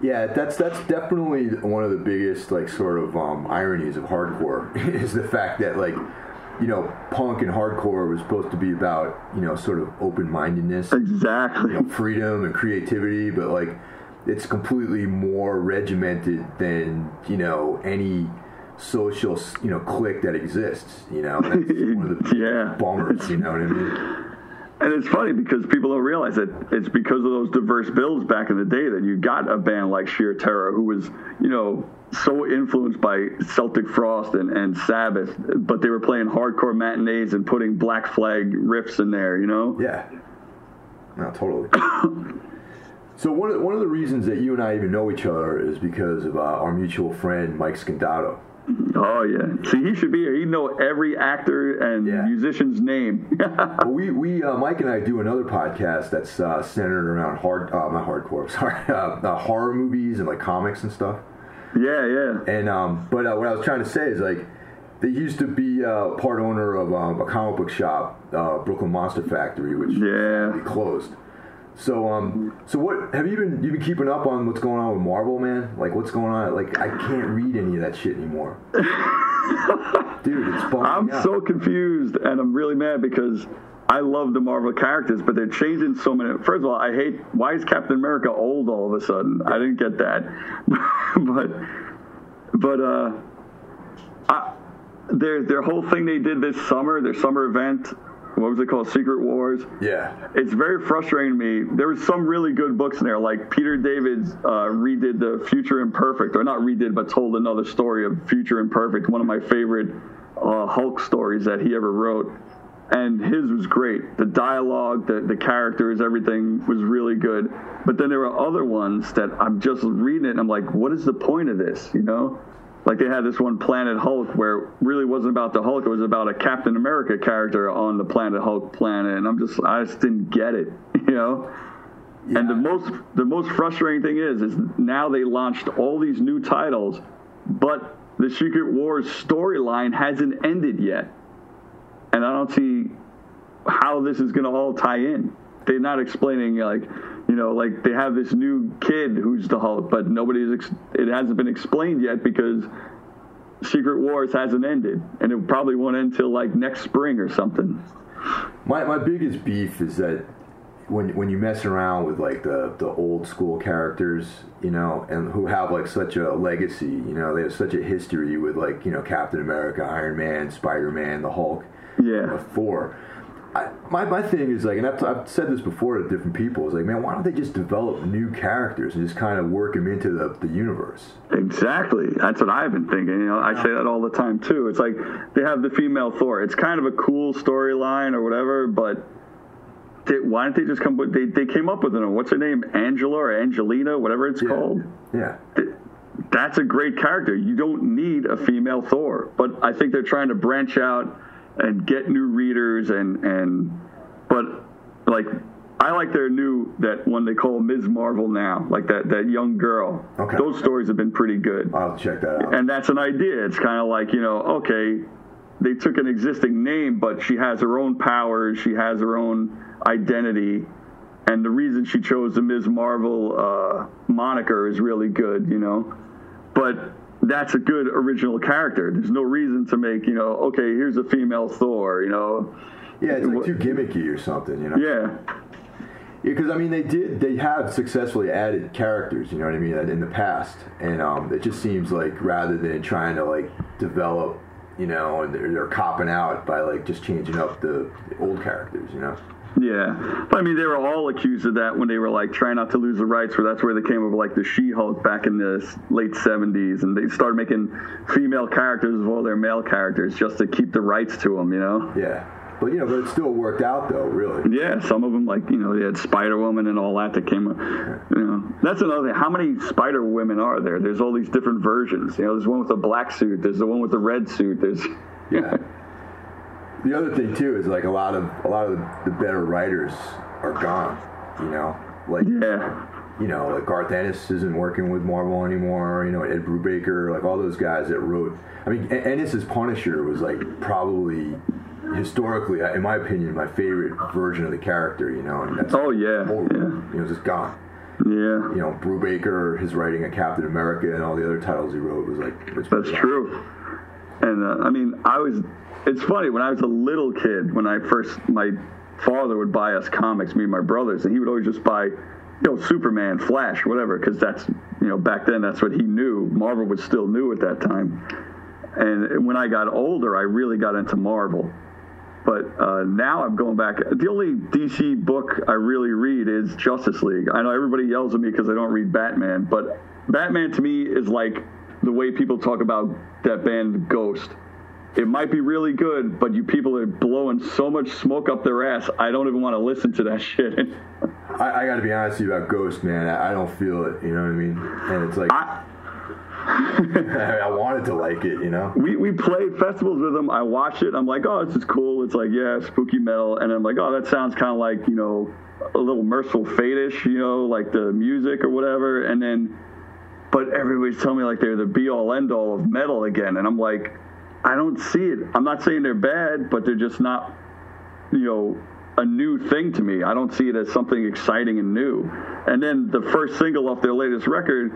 Yeah, that's that's definitely one of the biggest like sort of um, ironies of hardcore is the fact that like you know punk and hardcore was supposed to be about you know sort of open mindedness, Exactly. you know, freedom and creativity, but like it's completely more regimented than you know any social you know clique that exists. You know, that's one of the Yeah. bummers. You know what I mean? And it's funny because people don't realize that it's because of those diverse bills back in the day that you got a band like Sheer Terror who was, you know, so influenced by Celtic Frost and, and Sabbath, but they were playing hardcore matinees and putting Black Flag riffs in there, you know? Yeah. No, totally. so one of, one of the reasons that you and I even know each other is because of uh, our mutual friend Mike Scandato. Oh, yeah. See, he should be here. He'd know every actor and Yeah. musician's name. Well, we we uh, Mike and I do another podcast that's uh, centered around hard uh, not hardcore sorry uh, uh, horror movies and like comics and stuff. yeah, yeah. And um, but uh, what I was trying to say is like they used to be uh, part owner of um, a comic book shop, uh, Brooklyn Monster Factory, which Yeah. closed. So um, so what have you been you been keeping up on what's going on with Marvel, man? Like what's going on? Like I can't read any of that shit anymore. Dude, it's I'm out. so confused, and I'm really mad because I love the Marvel characters, but they're changing so many. First of all, I hate why is Captain America old all of a sudden? I didn't get that, but but uh, I, their their whole thing they did this summer, their summer event. What was it called? Secret Wars. yeah. It's very frustrating to me. There was some really good books in there, like Peter David's uh, redid the Future Imperfect, or not redid, but told another story of Future Imperfect, one of my favorite uh, Hulk stories that he ever wrote. And his was great. The dialogue, the, the characters, everything was really good. But then there were other ones that I'm just reading it and I'm like, what is the point of this? You know? Like they had this one Planet Hulk where it really wasn't about the Hulk. It was about a Captain America character on the Planet Hulk planet. And I'm just, I just didn't get it, you know? And the most the most frustrating thing is is now they launched all these new titles, but the Secret Wars storyline hasn't ended yet. And I don't see how this is going to all tie in. They're not explaining like, you know, like they have this new kid who's the Hulk, but nobody's ex- it hasn't been explained yet because Secret Wars hasn't ended, and it probably won't end until like next spring or something. My my biggest beef is that when when you mess around with like the the old school characters, you know, and who have like such a legacy, you know, they have such a history with like you know Captain America, Iron Man, Spider Man, the Hulk, Yeah. uh, Thor. I, my my thing is like, and I've, I've said this before to different people, is like, man, why don't they just develop new characters and just kind of work them into the the universe? Exactly. That's what I've been thinking. You know, I say that all the time too. It's like they have the female Thor. It's kind of a cool storyline or whatever, but they, why didn't they just come with? They they came up with it. What's her name? Angela or Angelina, whatever it's Yeah. called. Yeah. That's a great character. You don't need a female Thor, but I think they're trying to branch out and get new readers and and but like I like their new that one they call Ms. Marvel now, like that that young girl. Okay. Those stories have been pretty good. I'll check that out. And that's an idea. It's kind of like, you know, okay, they took an existing name, but she has her own powers, she has her own identity. And the reason she chose the Ms. Marvel uh, moniker is really good, you know. But that's a good original character. There's no reason to make, you know, okay, here's a female Thor, you know. Yeah, it's like too gimmicky or something, you know. Yeah. because I mean they did they have successfully added characters, you know what I mean, in the past, and um, it just seems like rather than trying to like develop, you know, and they're, they're copping out by like just changing up the, the old characters, you know. Yeah, but I mean, they were all accused of that when they were like trying not to lose the rights. Where that's where they came up with like the She-Hulk back in the late '70s, and they started making female characters of all their male characters just to keep the rights to them. You know? Yeah, but you know, but it still worked out though, really. Yeah, some of them like you know they had Spider Woman and all that that came. up. You know, that's another thing. How many Spider Women are there? There's all these different versions. You know, there's one with a black suit. There's the one with the red suit. There's Yeah. the other thing too is like a lot of a lot of the better writers are gone, you know, like yeah. you know, like Garth Ennis isn't working with Marvel anymore. You know, Ed Brubaker, like all those guys that wrote. I mean, Ennis's Punisher was like probably historically, in my opinion, my favorite version of the character. You know, and that's Oh yeah. over. Yeah. You know, just gone. Yeah. You know, Brubaker, his writing of Captain America and all the other titles he wrote was like That's true. And uh, I mean, I was. It's funny when I was a little kid. When I first, my father would buy us comics, me and my brothers, and he would always just buy, you know, Superman, Flash, whatever, because that's, you know, back then that's what he knew. Marvel was still new at that time. And when I got older, I really got into Marvel. But uh, now I'm going back. The only DC book I really read is Justice League. I know everybody yells at me because I don't read Batman, but Batman to me is like the way people talk about that band Ghost. It might be really good, but you people are blowing so much smoke up their ass. I don't even want to listen to that shit. I, I got to be honest with you about Ghost, man. I, I don't feel it. You know what I mean? And it's like I, I wanted to like it. You know? we, we played festivals with them. I watch it. I'm like, oh, this is cool. It's like, yeah, spooky metal. And I'm like, oh, that sounds kind of like, you know, a little Mercyful Fate-ish, you know, like the music or whatever. And then, but everybody's telling me like they're the be-all, end-all of metal again. And I'm like, I don't see it. I'm not saying they're bad, but they're just not, you know, a new thing to me. I don't see it as something exciting and new. And then the first single off their latest record,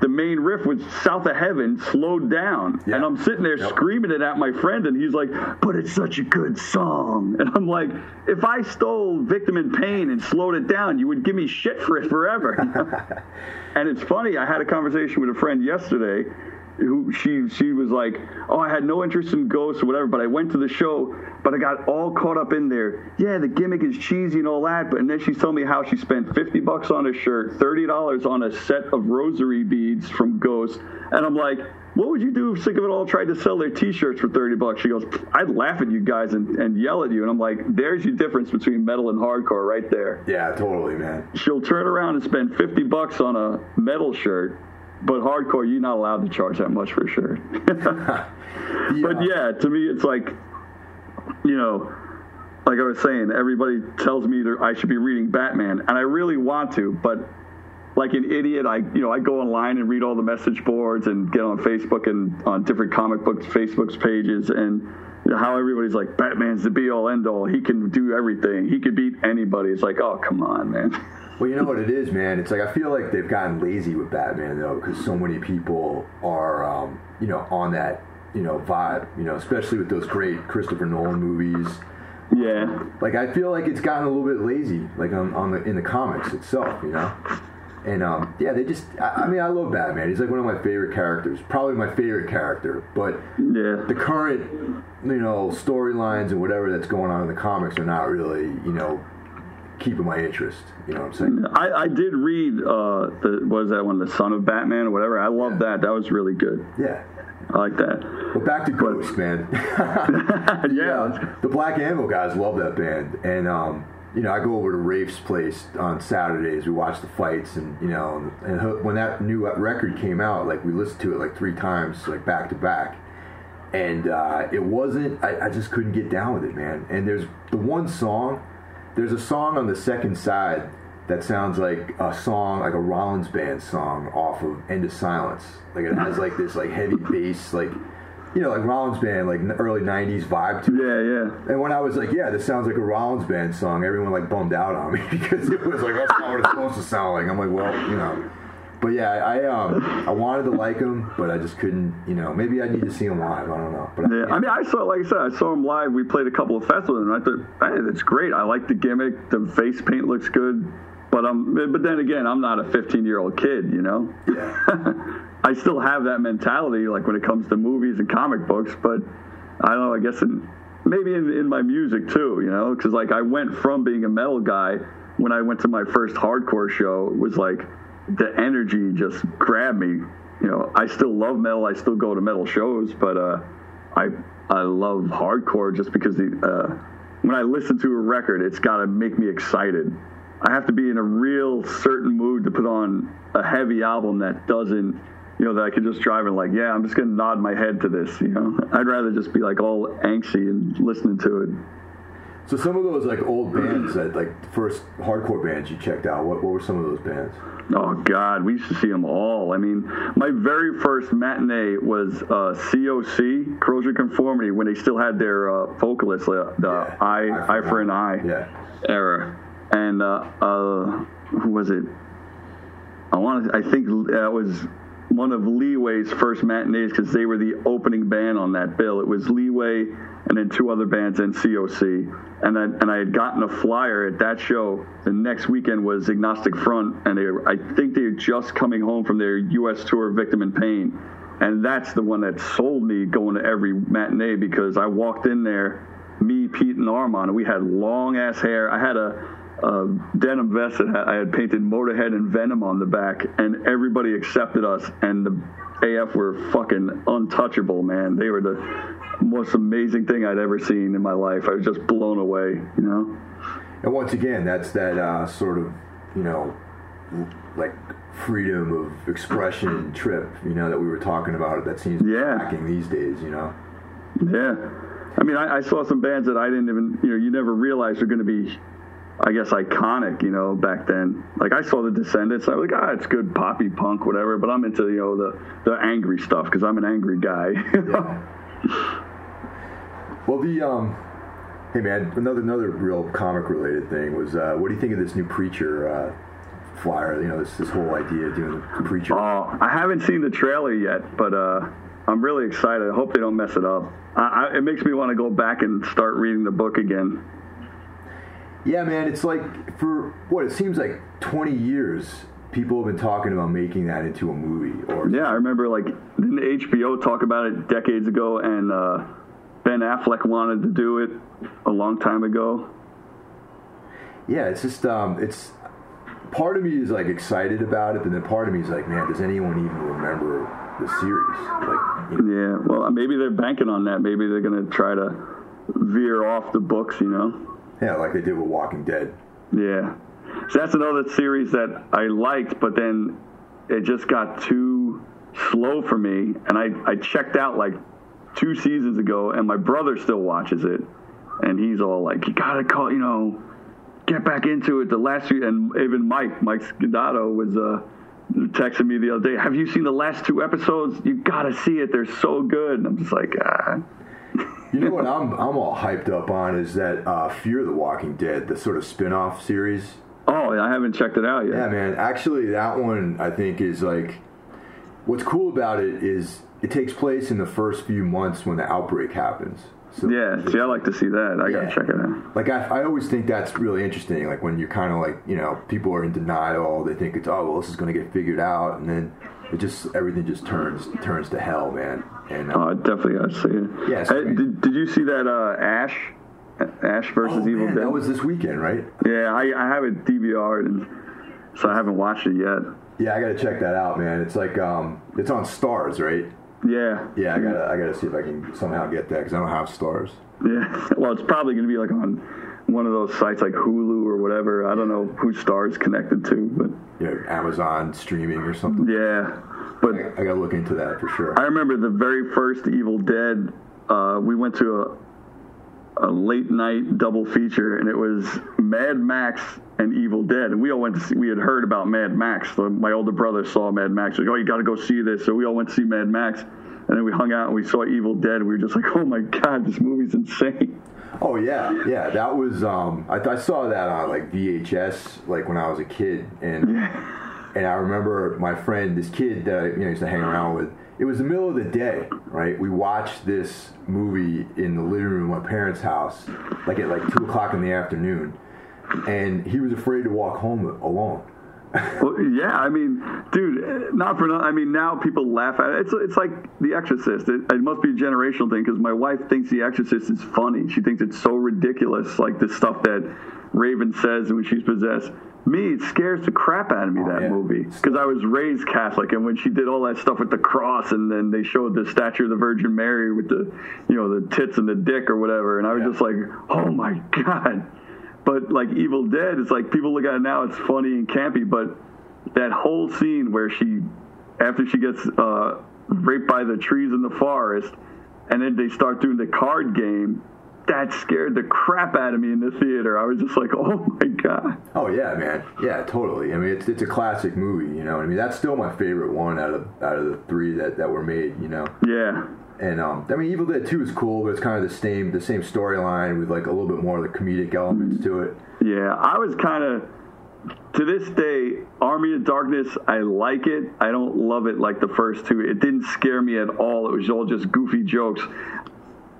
the main riff was South of Heaven slowed down. Yeah. And I'm sitting there Yep. screaming it at my friend, and he's like, But it's such a good song. And I'm like, If I stole Victim in Pain and slowed it down, you would give me shit for it forever. and it's funny, I had a conversation with a friend yesterday who she she was like, "Oh, I had no interest in ghosts or whatever, but I went to the show, but I got all caught up in there. Yeah, the gimmick is cheesy and all that, but and then she's telling me how she spent fifty bucks on a shirt, thirty dollars on a set of rosary beads from Ghost, and I'm like." What would you do if Sick of It All tried to sell their T-shirts for thirty bucks? She goes, "I'd laugh at you guys and, and yell at you." And I'm like, "There's your difference between metal and hardcore, right there." Yeah, totally, man. she'll turn around and spend 50 bucks on a metal shirt, but hardcore, you're not allowed to charge that much for sure. shirt. But yeah, to me, it's like, you know, like I was saying, everybody tells me that I should be reading Batman, and I really want to, but like an idiot, I you know I go online and read all the message boards and get on Facebook and on different comic books Facebook's pages and how everybody's like Batman's the be all end all. He can do everything. He could beat anybody. It's like, oh come on, man. Well, you know what it is, man. It's like I feel like they've gotten lazy with Batman though, because so many people are, um, you know, on that, you know, vibe. You know, especially with those great Christopher Nolan movies. Yeah. Like I feel like it's gotten a little bit lazy, like on, on the in the comics itself. You know. And um, yeah, they just. I, I mean, I love Batman. He's like one of my favorite characters, probably my favorite character. But Yeah. the current, you know, storylines and whatever that's going on in the comics are not really, you know, keeping my interest. You know what I'm saying? I, I did read uh the what is that one, the Son of Batman or whatever. I love Yeah. that. That was really good. Yeah. I like that. But back to Ghost, man. yeah. the Black Anvil guys love that band, and um, you know, I go over to Rafe's place on Saturdays. We watch the fights, and you know, and h- when that new record came out, like we listened to it like three times, like back to back, and uh, it wasn't. I, I just couldn't get down with it, man. And there's the one song. There's a song on the second side that sounds like a song, like a Rollins band song off of End of Silence. Like it has like this like heavy bass, like you know, like Rollins band, like early '90s vibe to it. Yeah, yeah. And when I was like, yeah, this sounds like a Rollins band song, everyone like bummed out on me because it was like that's not what it's supposed to sound like. I'm like, well, you know. But yeah, I um I wanted to like him, but I just couldn't. You know, maybe I need to see him live. I don't know. But Yeah, I mean, I saw, like I said, I saw him live. We played a couple of festivals, and I thought, hey, that's great. I like the gimmick. The face paint looks good. But um, but then again, I'm not a 15 year old kid, you know. yeah, I still have that mentality, like when it comes to movies and comic books. But I don't know. I guess in, maybe in, in my music too, you know, because like I went from being a metal guy when I went to my first hardcore show. It was like the energy just grabbed me. You know, I still love metal. I still go to metal shows, but uh, I I love hardcore just because the uh, when I listen to a record, it's got to make me excited. I have to be in a real certain mood to put on a heavy album that doesn't, you know, that I can just drive and like, yeah, I'm just gonna nod my head to this. You know, I'd rather just be like all angsty and listening to it. So some of those like old bands that like the first hardcore bands you checked out. What what were some of those bands? Oh God, we used to see them all. I mean, my very first matinee was uh, COC, Corrosion Conformity, when they still had their uh, vocalist, uh, the Yeah, eye, eye for an eye Yeah. era, and uh, uh, who was it? I want to. I think that was one of Leeway's first matinees because they were the opening band on that bill. It was Leeway and then two other bands and COC. And I, and I had gotten a flyer at that show. The next weekend was Agnostic Front, and they I think they were just coming home from their U.S. tour, Victim in Pain. And that's the one that sold me going to every matinee because I walked in there, me, Pete, and Armand, and we had long ass hair. I had a denim vest that I had painted Motorhead and Venom on the back, and everybody accepted us. And the AF were fucking untouchable, man. They were the most amazing thing I'd ever seen in my life. I was just blown away, you know. And once again, that's that uh, sort of, you know, like freedom of expression trip, you know, that we were talking about. That seems Yeah. lacking these days, you know. Yeah. I mean, I, I saw some bands that I didn't even, you know, you never realized are going to be, I guess, iconic, you know, back then. Like, I saw the Descendents. I was like, ah, it's good poppy punk, whatever. But I'm into, you know, the, the angry stuff because I'm an angry guy. Yeah. Well, the um, Hey man, another another real comic related thing was uh, what do you think of this new preacher uh, flyer? You know, this this whole idea of doing the preacher. Oh, I haven't seen the trailer yet, but uh, I'm really excited. I hope they don't mess it up. I, I, it makes me want to go back and start reading the book again. Yeah, man, it's like for what it seems like 20 years, people have been talking about making that into a movie. Or yeah, I remember like didn't HBO talk about it decades ago, and uh, Ben Affleck wanted to do it a long time ago. Yeah, it's just um, it's part of me is like excited about it, but then part of me is like, man, does anyone even remember the series? Like, you know? yeah, well, maybe they're banking on that. Maybe they're gonna try to veer off the books, you know. Yeah, like they did with Walking Dead. Yeah. So that's another series that I liked, but then it just got too slow for me, and I, I checked out like two seasons ago, and my brother still watches it, and he's all like, "You gotta call, you know, get back into it." The last few, and even Mike, Mike Scudato was uh, texting me the other day. Have you seen the last two episodes? You gotta see it. They're so good. And I'm just like, ah. You know what I'm I'm all hyped up on is that uh, Fear the Walking Dead, the sort of spin-off series. Oh, I haven't checked it out yet. Yeah, man. Actually, that one I think is like what's cool about it is it takes place in the first few months when the outbreak happens. So yeah, see, I like to see that. I yeah. gotta check it out. Like I, I always think that's really interesting. Like when you're kind of like you know people are in denial, they think it's oh well this is gonna get figured out, and then it just everything just turns turns to hell, man. And uh, oh, I definitely gotta see it. Yes. Yeah, did, did you see that uh, Ash? Ash versus oh, Evil man, Dead. That was this weekend, right? Yeah, I, I have it DVR'd, and so I haven't watched it yet. Yeah, I gotta check that out, man. It's like um, it's on Starz, right? Yeah. Yeah, I gotta I gotta see if I can somehow get that because I don't have Starz. Yeah. Well, it's probably gonna be like on one of those sites like Hulu or whatever. I don't know who Starz connected to, but yeah, Amazon streaming or something. Yeah. But I, I, gotta look into that for sure. I remember the very first Evil Dead. Uh, we went to a, a late night double feature, and it was Mad Max and Evil Dead. And we all went to see. We had heard about Mad Max. So my older brother saw Mad Max. Like, oh, you got to go see this. So we all went to see Mad Max, and then we hung out and we saw Evil Dead. And we were just like, oh my god, this movie's insane. Oh yeah, yeah. That was um, I, I saw that on like VHS, like when I was a kid, and. And I remember my friend, this kid that I you know, used to hang around with. It was the middle of the day, right? We watched this movie in the living room of my parents' house, like at like two o'clock in the afternoon, and he was afraid to walk home alone. Well, yeah, I mean, dude, not for nothing. I mean, now people laugh at it. It's it's like The Exorcist. It, it must be a generational thing because my wife thinks The Exorcist is funny. She thinks it's so ridiculous, like the stuff that Raven says when she's possessed me, it scares the crap out of me, oh, that yeah. movie. Because I was raised Catholic, and when she did all that stuff with the cross, and then they showed the statue of the Virgin Mary with the, you know, the tits and the dick or whatever, and I was yeah. just like, oh my God. But like Evil Dead, it's like people look at it now, it's funny and campy, but that whole scene where she, after she gets uh, raped by the trees in the forest, and then they start doing the card game, that scared the crap out of me in the theater. I was just like, oh my god. Oh yeah, man. Yeah, totally. I mean, it's it's a classic movie. You know, I mean, that's still my favorite one out of out of the three that that were made. You know. Yeah. And um, I mean, Evil Dead Two is cool, but it's kind of the same the same storyline with like a little bit more of the comedic elements to it. Yeah, I was kind of to this day, Army of Darkness, I like it. I don't love it like the first two. It didn't scare me at all. It was all just goofy jokes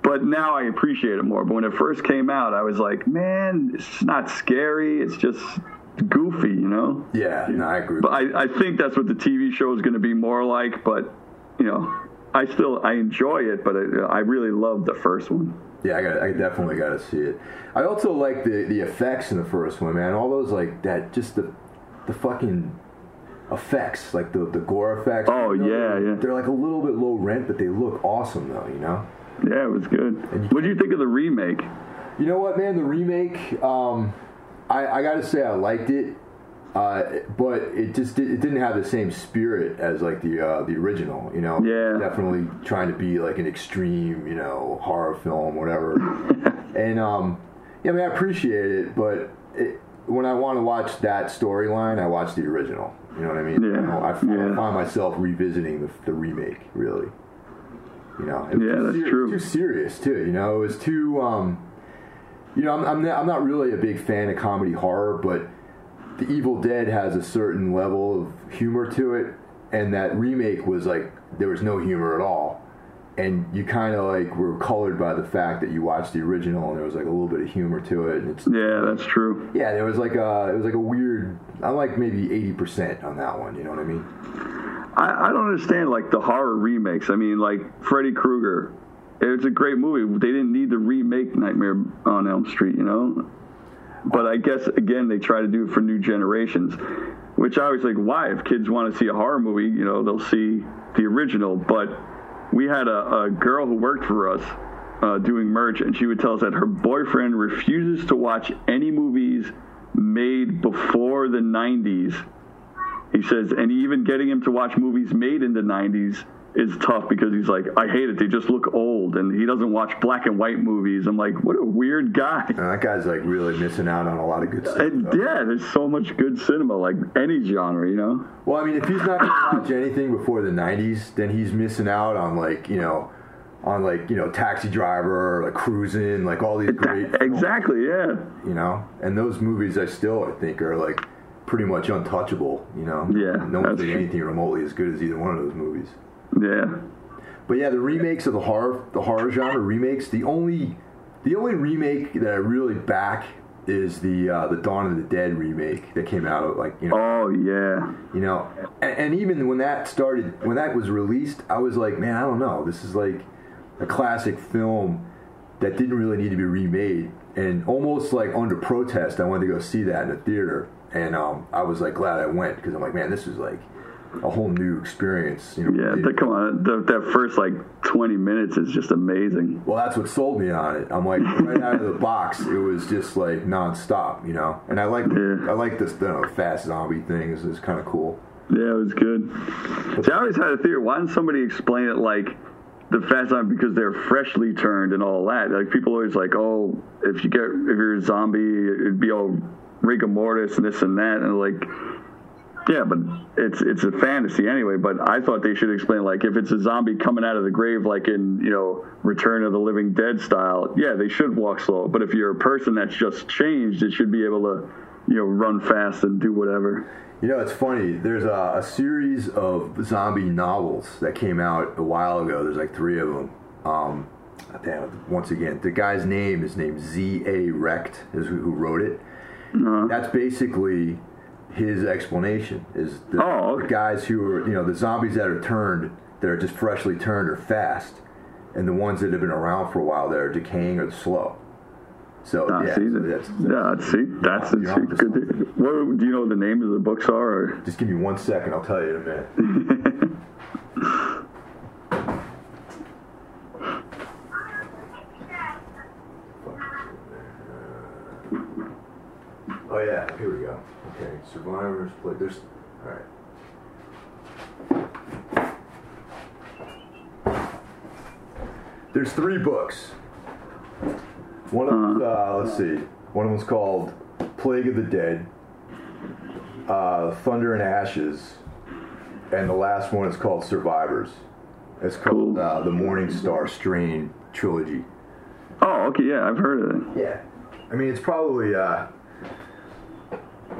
but now I appreciate it more. But when it first came out, I was like, man, it's not scary. It's just goofy, you know? Yeah, no, I agree. But I, I think that's what the TV show is going to be more like. But, you know, I still, I enjoy it, but I, I really love the first one. Yeah, I, got, I definitely got to see it. I also like the, the effects in the first one, man. All those, like, that, just the, the fucking effects, like the, the gore effects. Oh, you know, yeah, yeah. They're like a little bit low rent, but they look awesome, though, you know? Yeah, it was good. What do you think of the remake? You know what, man? The remake, um, I, I got to say, I liked it, uh, but it just did, it didn't have the same spirit as like the uh, the original. You know, yeah, definitely trying to be like an extreme, you know, horror film, whatever. and um, yeah, I mean, I appreciate it, but it, when I want to watch that storyline, I watch the original. You know what I mean? Yeah. You know, I, yeah. I find myself revisiting the, the remake, really. You know, yeah, that's ser- true. Too serious too. You know, it was too. Um, you know, I'm I'm not, I'm not really a big fan of comedy horror, but The Evil Dead has a certain level of humor to it, and that remake was like there was no humor at all. And you kind of like were colored by the fact that you watched the original, and there was like a little bit of humor to it. And it's Yeah, that's true. yeah, there was like a it was like a weird. I like maybe eighty percent on that one. You know what I mean? I, I don't understand like the horror remakes. I mean, like Freddy Krueger. It's a great movie. They didn't need to remake Nightmare on Elm Street, you know. But I guess again they try to do it for new generations, which I was like, why? If kids want to see a horror movie, you know, they'll see the original. But we had a, a girl who worked for us uh, doing merch, and she would tell us that her boyfriend refuses to watch any movies made before the 90s he says, and even getting him to watch movies made in the 90s is tough because he's like, I hate it. They just look old. And he doesn't watch black and white movies. I'm like, what a weird guy. And that guy's like really missing out on a lot of good stuff. And yeah, there's so much good cinema, like any genre, you know? Well, I mean, if he's not to watch anything before the '90s, then he's missing out on like you know, on like you know, Taxi Driver, like Cruising, like all these great. films, Exactly, yeah. You know, and those movies I still I think are like pretty much untouchable. You know. Yeah, No one did anything remotely as good as either one of those movies. Yeah. But yeah, the remakes of the horror the horror genre remakes. The only the only remake that I really back is the uh, the Dawn of the Dead remake that came out of, like you know Oh, yeah. you know and, and even when that started when that was released i was like man i don't know this is like a classic film that didn't really need to be remade and almost like under protest i wanted to go see that in the theater and um, i was like glad i went because i'm like man this is like a whole new experience you know Yeah, the, come on. The, that first, like, 20 minutes is just amazing. well that's what sold me on it i'm like right out of the box it was just like nonstop you know and i like Yeah. i like this you know, fast zombie thing it's, it's kind of cool Yeah, it was good. See, I always had a theory. Why didn't somebody explain it like the fast time because they're freshly turned and all that? Like people always like, oh, if you get if you're a zombie, it'd be all rigor mortis and this and that, and like, yeah, but it's it's a fantasy anyway. But I thought they should explain like if it's a zombie coming out of the grave, like in you know Return of the Living Dead style, yeah, they should walk slow. But if you're a person that's just changed, it should be able to you know run fast and do whatever. You know, it's funny. There's a, a series of zombie novels that came out a while ago. There's like three of them. Um, damn once again, the guy's name is named Z.A. Recht, is who, who wrote it. That's basically his explanation. Is the, Oh, okay. the guys who are, you know, the zombies that are turned, that are just freshly turned, are fast, and the ones that have been around for a while that are decaying are slow. So Ah, yeah, see, so that- that's, yeah, see, that's You're good. to- What, do you know what the name of the books are? Or? just give me one second. I'll tell you in a minute. Oh yeah, here we go. Okay, survivors play. There's all right. There's three books. One of them, uh, let's see. One of them's called Plague of the Dead, uh, Thunder and Ashes, and the last one is called Survivors. It's called uh, the Morning Star Strain trilogy. Oh, okay, yeah, I've heard of it. Yeah, I mean it's probably uh,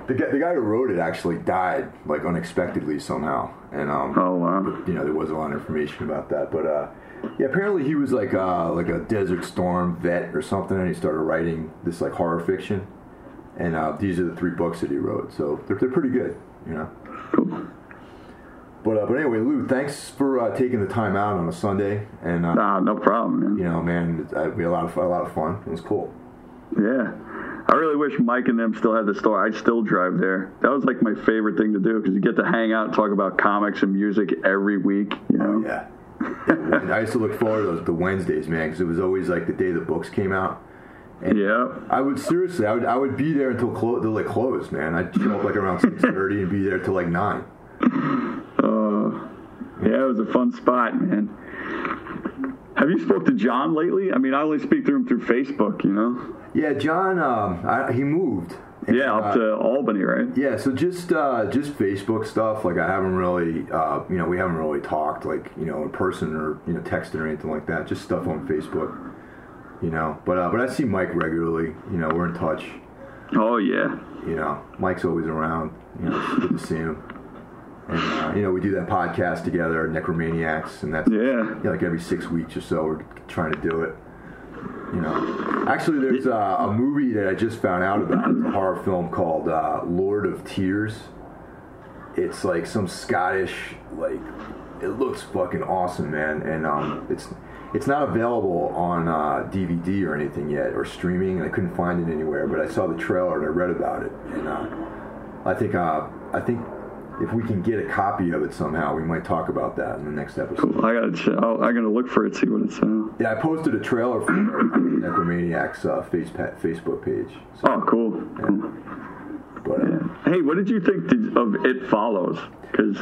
the guy, the guy who wrote it actually died like unexpectedly somehow, and um, Oh wow. you know there wasn't a lot of information about that, but uh, yeah, apparently he was like uh, like a Desert Storm vet or something, and he started writing this like horror fiction, and uh, these are the three books that he wrote, so they're they're pretty good, you know. Cool. But uh, but anyway, Lou, thanks for uh, taking the time out on a Sunday, and uh, Nah, no problem, man. you know, man, it, uh, we had a lot of a lot of fun. It was cool. Yeah. I really wish Mike and them still had the store. I'd still drive there. That was like my favorite thing to do because you get to hang out and talk about comics and music every week. You know. Yeah. I used to look forward to those, the Wednesdays, man, because it was always like the day the books came out. And Yeah. I would seriously, I would, I would be there until clo- till like close, man. I'd show up like around six thirty and be there till like nine. Uh, yeah, it was a fun spot, man. Have you spoke to John lately? I mean, I only speak to him through Facebook. You know. Yeah, John, um, I, he moved. And, Yeah, uh, up to Albany, right? Yeah, so just uh, just Facebook stuff. Like I haven't really, uh, you know, we haven't really talked like you know in person or you know texting or anything like that. Just stuff on Facebook. You know, but uh, but I see Mike regularly. You know, we're in touch. Oh yeah. You know, Mike's always around. You know, it's good to see him. And uh, you know, we do that podcast together, Necromaniacs, and that's Yeah. you know, like every six weeks or so. We're trying to do it. You know, actually, there's a movie that I just found out about. It's a horror film called uh, Lord of Tears. It's like some Scottish, like it looks fucking awesome, man. And um, it's it's not available on uh, DVD or anything yet, or streaming. I couldn't find it anywhere, but I saw the trailer and I read about it, and uh, I think uh, I think if we can get a copy of it somehow, we might talk about that in the next episode. I gotta. I'll, I'm gonna look for it. See what it's. Uh... Yeah, I posted a trailer for Necromaniacs uh, face Facebook page. So, Oh, cool. cool. but uh, Hey, what did you think did- of It Follows? Because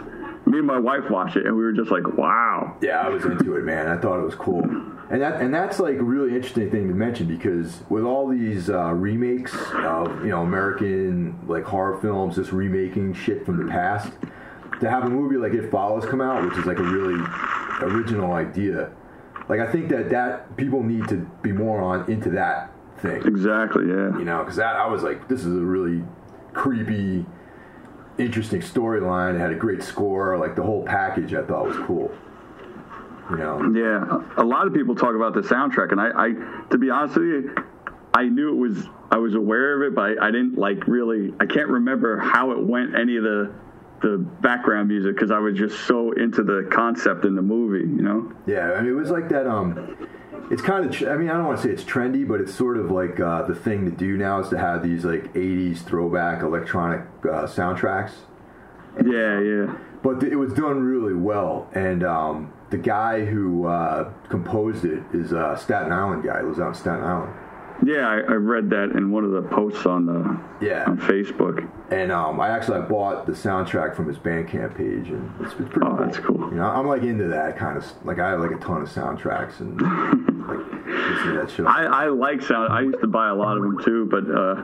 me and my wife watched it, and we were just like, "Wow." yeah, I was into it, man. I thought it was cool, and that and that's like a really interesting thing to mention because with all these uh, remakes of you know American like horror films, just remaking shit from the past, to have a movie like It Follows come out, which is like a really original idea. Like I think that that people need to be more on into that thing. Exactly. Yeah. you know because that i was like this is a really creepy interesting storyline. It had a great score. Like the whole package i thought was cool. You know? Yeah, a lot of people talk about the soundtrack, and I, I, to be honest with you, I knew it was, I was aware of it, but I, I didn't like really, I can't remember how it went, any of the, the background music, because I was just so into the concept in the movie, you know. yeah i mean it was like that um it's kind of tr- i mean i don't want to say it's trendy but it's sort of like uh, the thing to do now is to have these like 80s throwback electronic uh, soundtracks Yeah, yeah. but th- it was done really well and um, the guy who uh, composed it is a staten island guy he lives out in staten island Yeah, I, I read that in one of the posts on the yeah on Facebook. And um, I actually I bought the soundtrack from his Bandcamp page, and it's, it's pretty Oh, cool. that's cool. You know, I'm like into that kind of like I have like a ton of soundtracks and like that shit. I, I like sound. I used to buy a lot of them too, but uh,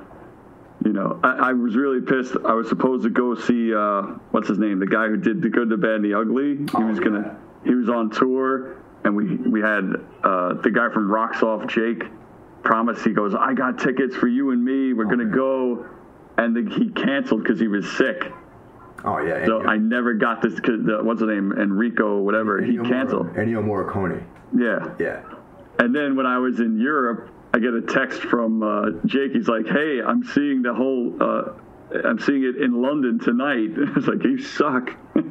you know, I, I was really pissed. I was supposed to go see uh, what's his name, the guy who did the Good, the Bad, and the Ugly. He Oh, was gonna. He was on tour, and we we had uh, the guy from Rocks Off, Jake, promised. He goes, "I got tickets for you and me. We're gonna man. go," and the, he canceled because he was sick. oh yeah, So I never got this. Cause the, what's his name, Enrico, whatever. He canceled. Mor- Ennio Morricone. Yeah. Yeah. And then when I was in Europe, I get a text from uh, Jake. He's like, "Hey, I'm seeing the whole. Uh, I'm seeing it in London tonight." It's like you suck.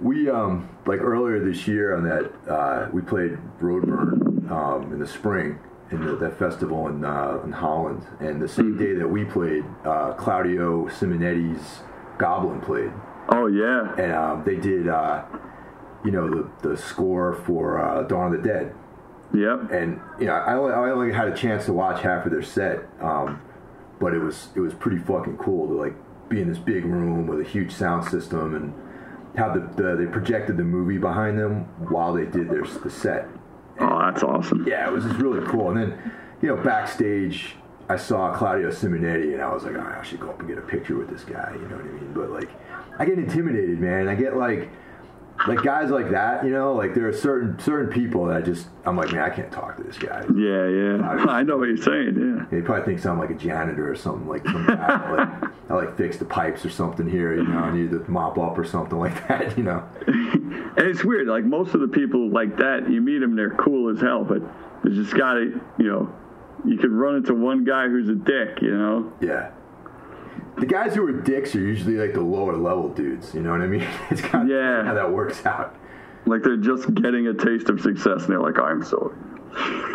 We um like earlier this year on that uh, we played Roadburn um, in the spring in the, that festival in uh, in Holland, and the same day that we played, uh, Claudio Simonetti's Goblin played. oh yeah. and um, they did uh, you know the the score for uh, Dawn of the Dead, Yep. and you know I only, I only had a chance to watch half of their set, um, but it was it was pretty fucking cool to like be in this big room with a huge sound system and have the, the they projected the movie behind them while they did their the set. Oh, that's awesome. Yeah, it was just really cool. And then you know backstage. I saw Claudio Simonetti, and I was like, oh, I should go up and get a picture with this guy. You know what I mean? But like, I get intimidated, man. I get like, like guys like that. You know, like there are certain certain people that I just, I'm like, man, I can't talk to this guy. Yeah, yeah. I know what you're saying. Yeah, he probably thinks I'm like a janitor or something, like some guy. like, I like fix the pipes or something here. You know, I need to mop up or something like that. You know. And it's weird. Like most of the people like that, you meet them, they're cool as hell. But there's just gotta, you know, you could run into one guy who's a dick. You know. Yeah. The guys who are dicks are usually like the lower level dudes. You know what I mean? It's kind of Yeah. how that works out. Like they're just getting a taste of success, and they're like, "I'm so."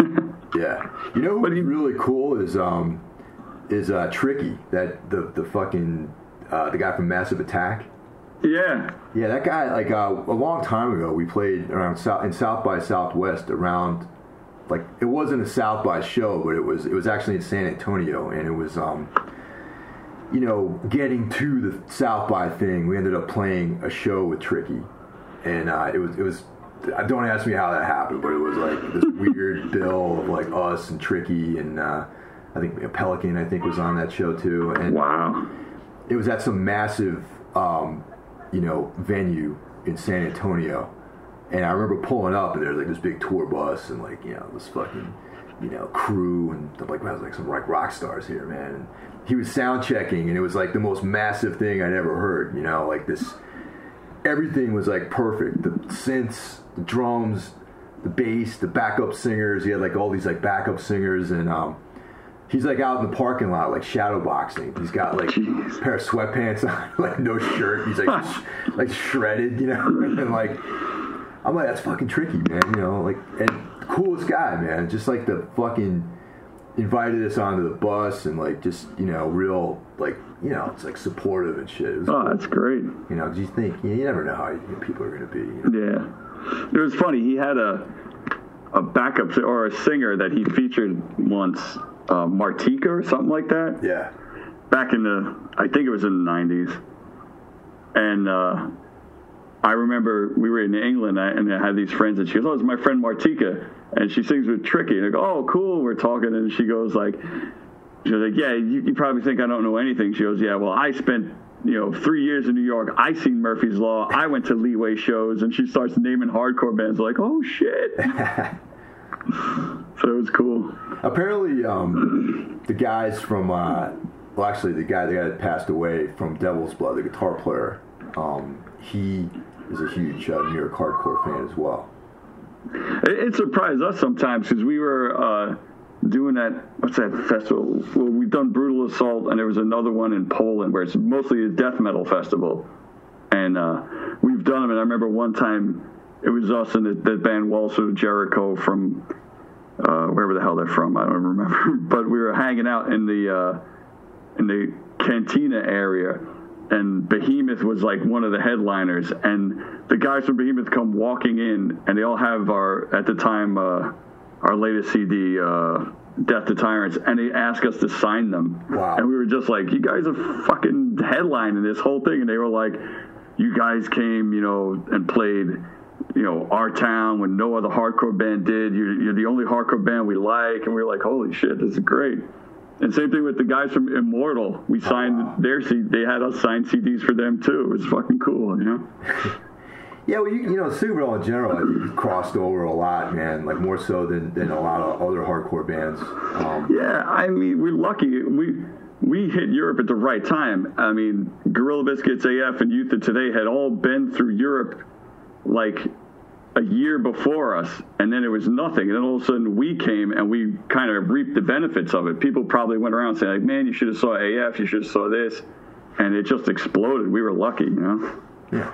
Yeah. You know what's he- really cool is um is uh Tricky that the the fucking uh, the guy from Massive Attack. Yeah. Yeah, that guy like uh, a long time ago we played around South in South by Southwest around like it wasn't a South by show, but it was it was actually in San Antonio and it was um you know getting to the South by thing. We ended up playing a show with Tricky, and uh, it was it was. Don't ask me how that happened, but it was like this weird bill of like us and Tricky and uh, I think Pelican I think was on that show too, and Wow. it was at some massive, um, you know, venue in San Antonio, And I remember pulling up, and there's like this big tour bus, and like you know this fucking you know crew, and like, wow, there's like some like rock stars here, man. And he was sound checking, and it was like the most massive thing I'd ever heard. You know, like this, everything was like perfect. The synths, the drums, the bass, the backup singers. He had like all these like backup singers, and um, he's like out in the parking lot like shadow boxing. He's got like Jeez. a pair of sweatpants on, like no shirt. He's like sh- like shredded, you know, and like I'm like that's fucking tricky, man. You know, like and coolest guy, man. Just like the fucking invited us onto the bus and like just you know real like you know it's like supportive and shit. Was, Oh, that's great. you know, do you think you, never know how you, people are gonna be. You know? Yeah, it was funny. He had a a backup or a singer that he featured once, uh, Martina or something like that. Yeah, Back in the, I think it was in the '90s, and uh, I remember we were in England and I had these friends, and she goes, "Oh, it's my friend Martina," and she sings with Tricky, and I go, "Oh, cool." We're talking, and she goes like, "She was like, yeah, you, you probably think I don't know anything." She goes, "Yeah, well, I spent." You know, three years in New York. I seen Murphy's Law. I went to Leeway shows, and she starts naming hardcore bands. Like, oh shit! so it was cool. apparently um, the guys from uh, well, actually the guy the guy that passed away from Devil's Blood, the guitar player, um, he is a huge uh, New York hardcore fan as well. It, it surprised us sometimes because we were uh, doing that. What's that festival? Well, we've done Brutal Assault, and there was another one in Poland where it's mostly a death metal festival, and uh, we've done them. And I remember one time it was us and the, the band Walls of Jericho from uh, wherever the hell they're from. I don't remember, but we were hanging out in the uh, in the cantina area and Behemoth was like one of the headliners and the guys from Behemoth come walking in and they all have our at the time uh, our latest CD uh, Death to Tyrants and they ask us to sign them. Wow. and we were just like you guys are fucking headlining this whole thing and they were like you guys came you know and played you know our town when no other hardcore band did. You're, you're the only hardcore band we like and we were like holy shit this is great and same thing with the guys from Immortal. We signed their C They had us sign CDs for them too. It was fucking cool, you know. Yeah, well, you, you know, Sick of It All in general, I think, you've crossed over a lot, man. Like more so than, than a lot of other hardcore bands. Um, Yeah, I mean, we're lucky. We we hit Europe at the right time. I mean, Gorilla Biscuits, AF, and Youth of Today had all been through Europe like a year before us, and then it was nothing. And then all of a sudden, we came and we kind of reaped the benefits of it. People probably went around saying, like, "Man, you should have saw AF. You should have saw this," and it just exploded. We were lucky, you know. yeah.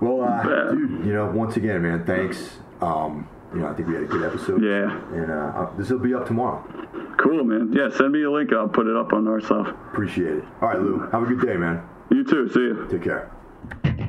Well, uh, dude, you know, once again, man, thanks. Um, you know, I think we had a good episode. Yeah. And uh, uh, this will be up tomorrow. Cool, man. Yeah, send me a link. I'll put it up on our stuff. Appreciate it. All right, Lou. Have a good day, man. You too. See you. Take care.